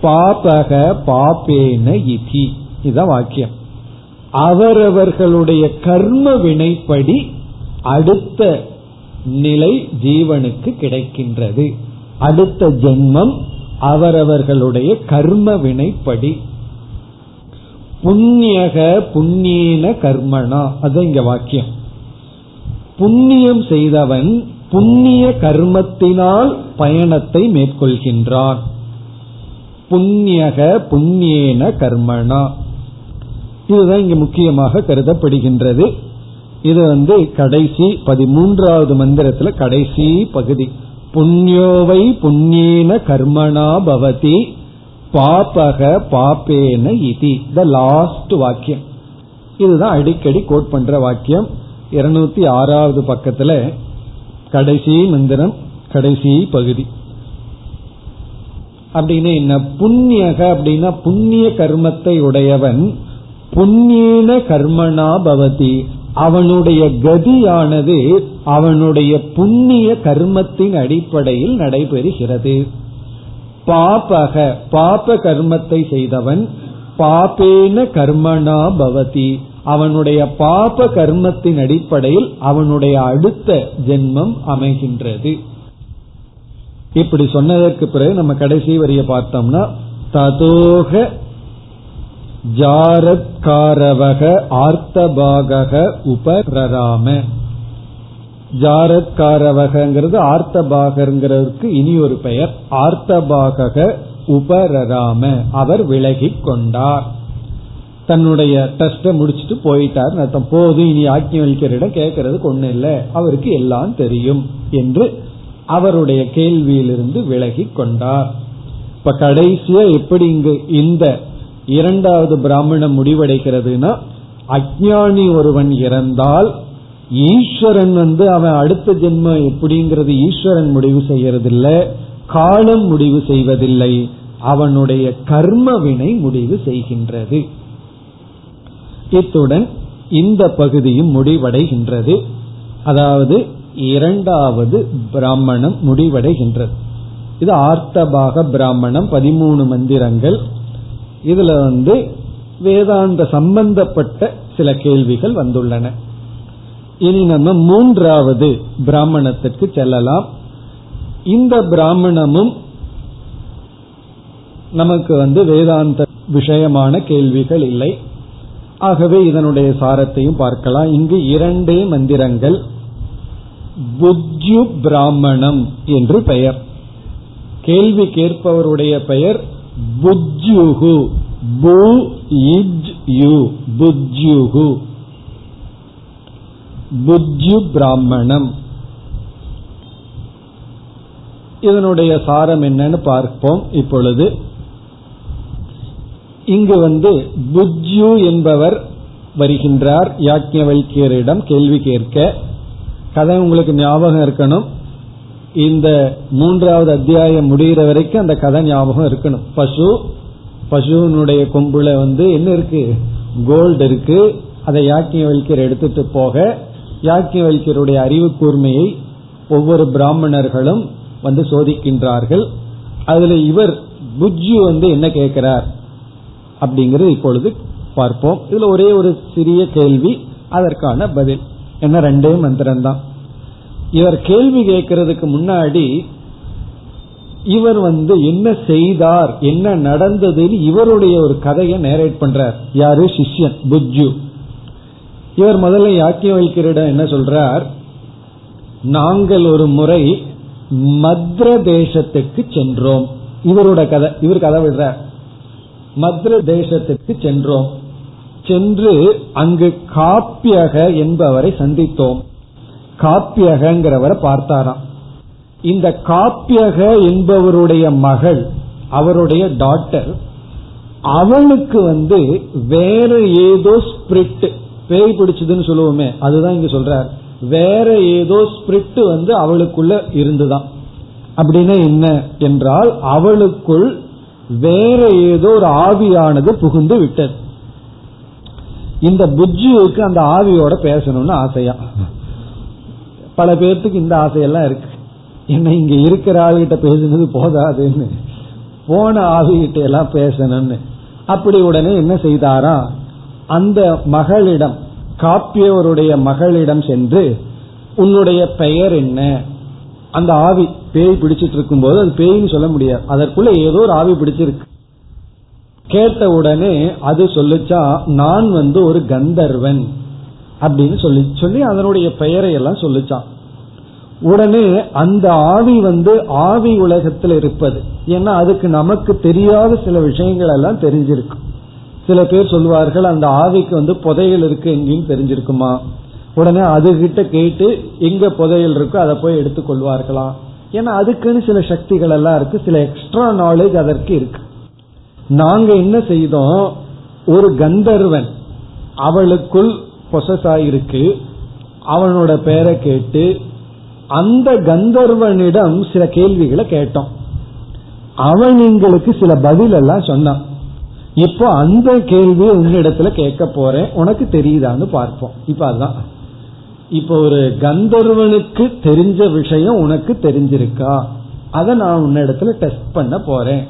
S1: பாபக பாப்பேன இதி. இதுதான் வாக்கியம். அவரவர்களுடைய கர்ம வினைப்படி அடுத்த நிலை ஜீவனுக்கு கிடைக்கின்றது. அடுத்த ஜென்மம் அவரவர்களுடைய கர்ம வினைப்படி. புண்ணியக புண்ணியன கர்மனா அது இங்க வாக்கியம். புண்ணியம் செய்தவன் புண்ணிய கர்மத்தினால் பயணத்தை மேற்கொள்கின்றான் புண்ணியக புண்ணியேன கர்மனா இதுதான் இங்கு முக்கியமாக கருதப்படுகின்றது. இது வந்து கடைசி பதிமூன்றாவது மந்திரத்துல கடைசி பகுதி. புண்ணியோவை புண்ணியேன கர்மனா பவதி பாப்பக பாப்பேன இதி. த லாஸ்ட் வாக்கியம். இதுதான் அடிக்கடி கோட் பண்ற வாக்கியம். இருநூத்தி ஆறாவது பக்கத்துல கடைசி மந்திரம் கடைசி பகுதி. அப்படின்னு என்ன? புண்ணியக அப்படின்னா புண்ணிய கர்மத்தை உடையவன் புண்ணியன கர்மனா பவதி. அவனுடைய கதியானது அவனுடைய புண்ணிய கர்மத்தின் அடிப்படையில் நடைபெறுகிறது. பாபக பாப கர்மத்தை செய்தவன் பாபேன கர்மனா பவதி. அவனுடைய பாப கர்மத்தின் அடிப்படையில் அவனுடைய அடுத்த ஜென்மம் அமைகின்றது. இப்படி சொன்னதற்கு பிறகு நம்ம கடைசி வரிய பார்த்தோம்னா ததோக ஜாரத்காரவக ஆர்த்தபாக உபரராம. ஜாரத்காரவகங்கிறது ஆர்த்தபாகங்கிறதுக்கு இனி ஒரு பெயர். ஆர்த்தபாக உபரராம. அவர் விலகி கொண்டார். தன்னுடைய டெஸ்ட முடிச்சுட்டு போயிட்டார். அர்த்தம் போதும் இனி ஆக்கியவல்கரிடம் கேட்கறதுக்கு ஒண்ணு இல்லை. அவருக்கு எல்லாம் தெரியும் என்று அவருடைய கேள்வியிலிருந்து விலகி கொண்டார். இப்ப கடைசியா எப்படி இங்கு இந்த இரண்டாவது பிராமணம் முடிவடைகிறதுனா அஜானி ஒருவன் இறந்தால் ஈஸ்வரன் வந்து அவன் அடுத்த ஜென்மம் எப்படிங்கிறது ஈஸ்வரன் முடிவு செய்யறதில்லை காலம் முடிவு செய்வதில்லை. அவனுடைய கர்ம வினை முடிவு செய்கின்றது. இத்துடன் இந்த பகுதியும் முடிவடைகின்றது. அதாவது இரண்டாவது பிராமணம் முடிவடைகின்றது. இது ஆர்த்தபாக பிராமணம் பதிமூணு மந்திரங்கள். இதுல வந்து வேதாந்த சம்பந்தப்பட்ட சில கேள்விகள் வந்துள்ளன. இனி நம்ம மூன்றாவது பிராமணத்திற்கு செல்லலாம். இந்த பிராமணமும் நமக்கு வந்து வேதாந்த விஷயமான கேள்விகள் இல்லை. ஆகவே இதனுடைய சாரத்தையும் பார்க்கலாம். இங்கு இரண்டே மந்திரங்கள். புத்யு பிராமணம் என்று பெயர். கேள்வி கேட்பவருடைய பெயர் புத்யுகு பு இஜ் யு. புஜ்யுகு புஜ்யு பிராமணம் இதனுடைய சாரம் என்னன்னு பார்ப்போம் இப்பொழுது. இங்கு வந்து புஜ்யு என்பவர் வருகின்றார் யாக்ஞவல்கியரிடம் கேள்வி கேட்க. கதை உங்களுக்கு ஞாபகம் இருக்கணும். இந்த மூன்றாவது அத்தியாயம் முடிகிற வரைக்கும் அந்த கதை ஞாபகம் இருக்கணும். பசு பசுனுடைய கொம்புல வந்து என்ன இருக்கு? கோல்டு இருக்கு. அதை யாக்கிய வைக்கிற எடுத்துட்டு போக யாக்கிய வைக்கியருடைய அறிவு கூர்மையை ஒவ்வொரு பிராமணர்களும் வந்து சோதிக்கின்றார்கள். அதுல இவர் புஜ்ஜு வந்து என்ன கேட்கிறார்? அப்படிங்கறது இப்பொழுது பார்ப்போம். இதுல ஒரே ஒரு சிறிய கேள்வி அதற்கான பதில். என்ன ரெண்டே மந்திரம் தான் இவர் கேள்வி கேட்கறதுக்கு முன்னாடி இவர் வந்து என்ன செய்தார் என்ன நடந்ததுன்னு இவருடைய ஒரு கதையை நேரேட் பண்றார். யாரு? சிஷ்யன் புஜ்ஜு. இவர் முதல்ல யாக்கியவல்கிரிடம் என்ன சொல்றார்? நாங்கள் ஒரு முறை மத்ர தேசத்துக்கு சென்றோம். இவரோட கதை இவர் கதை விடுறார். மத்ர தேசத்துக்கு சென்றோம். சென்று அங்கு காப்பியக என்பவரை சந்தித்தோம். காப்பியகங்கிறவரை பார்த்தாராம். இந்த காப்பியக என்பவருடைய மகள் அவருடைய டாக்டர் அவளுக்கு வந்து வேற ஏதோ ஸ்பிரிட் பேய் பிடிச்சதுன்னு சொல்லுவோமே அதுதான் இங்க சொல்றார். வேற ஏதோ ஸ்பிரிட் வந்து அவளுக்குள்ள இருந்துதான். அப்படின்னா என்ன? என்றால் அவளுக்குள் வேற ஏதோ ஒரு ஆவியானது புகுந்து விட்டது. இந்த புஜ்ஜுவுக்கு அந்த ஆவியோட பேசணும்னு ஆசையா? பல பேர்த்துக்கு இந்த ஆசையெல்லாம் இருக்கு. என்ன இங்க இருக்கிற ஆளுகிட்ட பேசுனது போதாதுன்னு. போன ஆவிகிட்ட எல்லாம் பேசணும்னு. அப்படி உடனே என்ன செய்தாரா? அந்த மகளிடம் காப்பியவருடைய மகளிடம் சென்று உன்னுடைய பெயர் என்ன? அந்த ஆவி பேய் பிடிச்சிட்டு இருக்கும் போது அது பேய்னு சொல்ல முடியாது. அதற்குள்ள ஏதோ ஒரு ஆவி பிடிச்சிருக்கு. கேட்ட உடனே அது சொல்லுச்சா நான் வந்து ஒரு கந்தர்வன் அப்படின்னு சொல்லி சொல்லி அதனுடைய பெயரை எல்லாம் சொல்லிச்சான் உடனே அந்த ஆவி வந்து ஆவி உலகத்தில் இருப்பது. ஏன்னா அதுக்கு நமக்கு தெரியாத சில விஷயங்கள் எல்லாம் தெரிஞ்சிருக்கும் சில பேர் சொல்லுவார்கள் அந்த ஆவிக்கு வந்து புதையல் இருக்கு எங்கேயும் தெரிஞ்சிருக்குமா? உடனே அது கிட்ட கேட்டு எங்க புதையல் இருக்கோ அதை போய் எடுத்துக்கொள்வார்களாம். ஏன்னா அதுக்குன்னு சில சக்திகள் எல்லாம் இருக்கு. சில எக்ஸ்ட்ரா நாலேஜ் அதற்கு இருக்கு. நாங்க என்ன செய்தோம்? ஒரு கந்தர்வன் அவளுக்குள் பொசஸ் ஆயிருக்கு. அவனோட பேரை கேட்டு அந்த கந்தர்வனிடம் சில கேள்விகளை கேட்டோம். அவன் எங்களுக்கு சில பதில் எல்லாம் சொன்னான். இப்போ அந்த கேள்வி உன்னிடத்துல கேட்க போறேன். உனக்கு தெரியுதான்னு பார்ப்போம். இப்ப அதுதான் இப்ப ஒரு கந்தர்வனுக்கு தெரிஞ்ச விஷயம் உனக்கு தெரிஞ்சிருக்கா? அதை நான் உன்னிடத்துல டெஸ்ட் பண்ண போறேன்.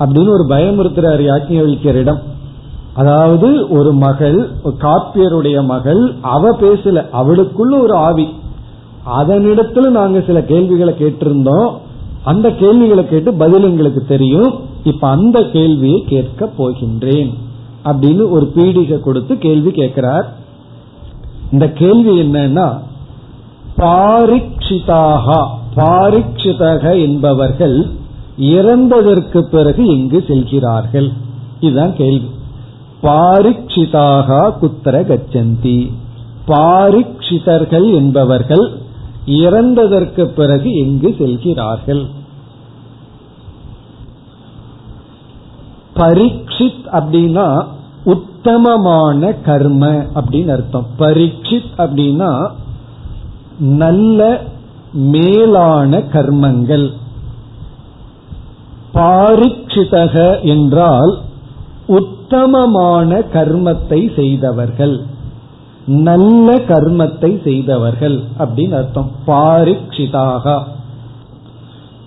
S1: அப்படின்னு ஒரு பயமுறுத்துறாரு யாக்கியவழிக்கரிடம் அதாவது ஒரு மகள் காப்பியருடைய மகள் அவ பேசல. அவளுக்குள்ள ஒரு ஆவி. அதனிடத்துல நாங்க சில கேள்விகளை கேட்டிருந்தோம். அந்த கேள்விகளை கேட்டு பதில் எங்களுக்கு தெரியும். இப்ப அந்த கேள்வியை கேட்க போகின்றேன். அப்படின்னு ஒரு பீடிகை கொடுத்து கேள்வி கேட்கிறார். இந்த கேள்வி என்னன்னா பாரிக்ஷிதாக பாரிக்ஷிதக என்பவர்கள் இறந்ததற்கு பிறகு எங்கு செல்கிறார்கள். இதுதான் கேள்வி. பாரிக்ஷிதாக குத்தர கச்சந்தி. பாரிக்ஷிதர்கள் என்பவர்கள் இறந்ததற்கு பிறகு எங்கு செல்கிறார்கள். பரீட்சித் அப்படின்னா உத்தமமான கர்ம அப்படின்னு அர்த்தம். பரீட்சித் அப்படின்னா நல்ல மேலான கர்மங்கள். பாரிச்சிதக என்றால் உத்தமமான கர்மத்தை செய்தவர்கள். நல்ல கர்மத்தை செய்தவர்கள் அப்படின்னு அர்த்தம். பாரிச்சிதாக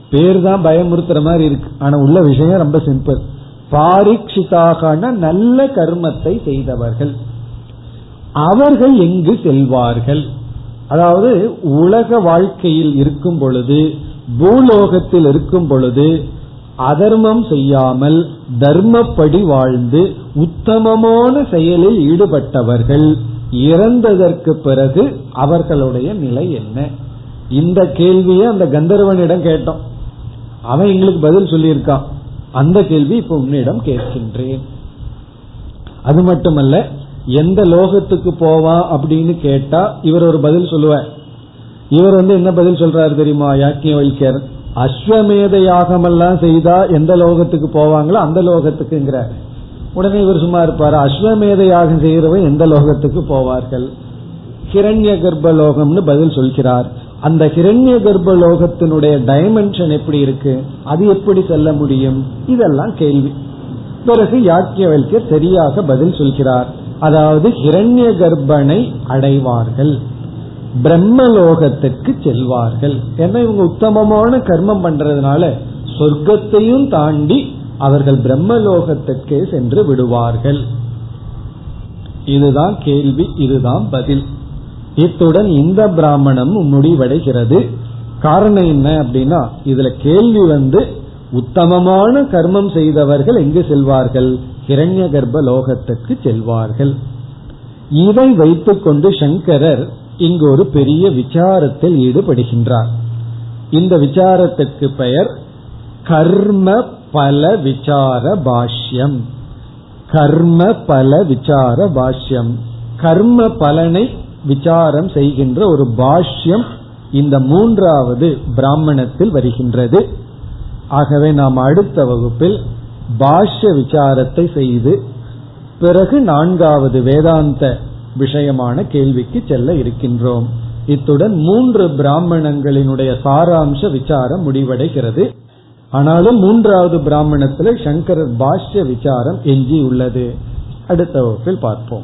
S1: பேர் தான் பயமுறுத்துற மாதிரி இருக்கு. ஆனா உள்ள விஷயம் ரொம்ப சிம்பிள் பாரிக்ஷிதாக நல்ல கர்மத்தை செய்தவர்கள். அவர்கள் எங்கு செல்வார்கள்? அதாவது உலக வாழ்க்கையில் இருக்கும் பொழுது பூலோகத்தில் இருக்கும் பொழுது அதர்மம் செய்யாமல் தர்மப்படி வாழ்ந்து உத்தமமான செயலில் ஈடுபட்டவர்கள் இறந்ததற்கு பிறகு அவர்களுடைய நிலை என்ன? இந்த கேள்வியை அந்த கந்தர்வனிடம் கேட்டோம். அவன் எங்களுக்கு பதில் சொல்லியிருக்கான். அந்த கேள்வி இப்ப உன்னிடம் கேட்கின்றேன். அது மட்டுமல்ல எந்த லோகத்துக்கு போவான் அப்படின்னு கேட்டா இவர் ஒரு பதில் சொல்லுவார். இவர் வந்து என்ன பதில் சொல்றாரு தெரியுமா யாக்கிய வைக்கர் அஸ்வமேத யாகமெல்லாம் செய்தா எந்த லோகத்துக்கு போவாங்களோ அந்த லோகத்துக்குங்கிறார். உடனே இவர் சும்மா இருப்பார் அஸ்வமேத யாகம் செய்கிறவன் எந்த லோகத்துக்கு போவார்கள்? ஹிரண்ய கர்ப்ப லோகம்னு பதில் சொல்கிறார். அந்த ஹிரண்ய கர்ப்ப லோகத்தினுடைய டைமென்ஷன் எப்படி இருக்கு? அது எப்படி செல்ல முடியும்? இதெல்லாம் கேள்வி. பிறகு யாக்கியவல்யர் சரியாக பதில் சொல்கிறார். அதாவது ஹிரண்ய கர்ப்பனை அடைவார்கள். பிரம்மலோகத்துக்கு செல்வார்கள். ஏன்னா இவங்க உத்தமமான கர்மம் பண்றதுனால சொர்க்கத்தையும் தாண்டி அவர்கள் பிரம்மலோகத்திற்கே சென்று விடுவார்கள். இதுதான் கேள்வி இதுதான் பதில். இத்துடன் இந்த பிராமணம் முடிவடைகிறது. காரணம் என்ன அப்படின்னா இதுல கேள்வி வந்து உத்தமமான கர்மம் செய்தவர்கள் எங்கு செல்வார்கள்? ஹிரண்ய கர்ப்ப லோகத்துக்கு செல்வார்கள். இதை வைத்துக்கொண்டு சங்கரர் இங்கு ஒரு பெரிய விசாரத்தில் ஈடுபடுகின்றார். இந்த விசாரத்துக்கு பெயர் கர்ம பல விசார பாஷ்யம். கர்ம பல விசார பாஷ்யம். கர்ம பலனை விசாரம் செய்கின்ற ஒரு பாஷ்யம் இந்த மூன்றாவது பிராமணத்தில் வருகின்றது. ஆகவே நாம் அடுத்த வகுப்பில் பாஷ்ய விசாரத்தை செய்து பிறகு நான்காவது வேதாந்த விஷயமான கேள்விக்கு செல்ல இருக்கின்றோம். இத்துடன் மூன்று பிராமணங்களினுடைய சாராம்ச விசாரம் முடிவடைகிறது. ஆனாலும் மூன்றாவது பிராமணத்தில் சங்கரர் பாஷ்ய விசாரம் எஞ்சி உள்ளது அடுத்த வகுப்பில் பார்ப்போம்.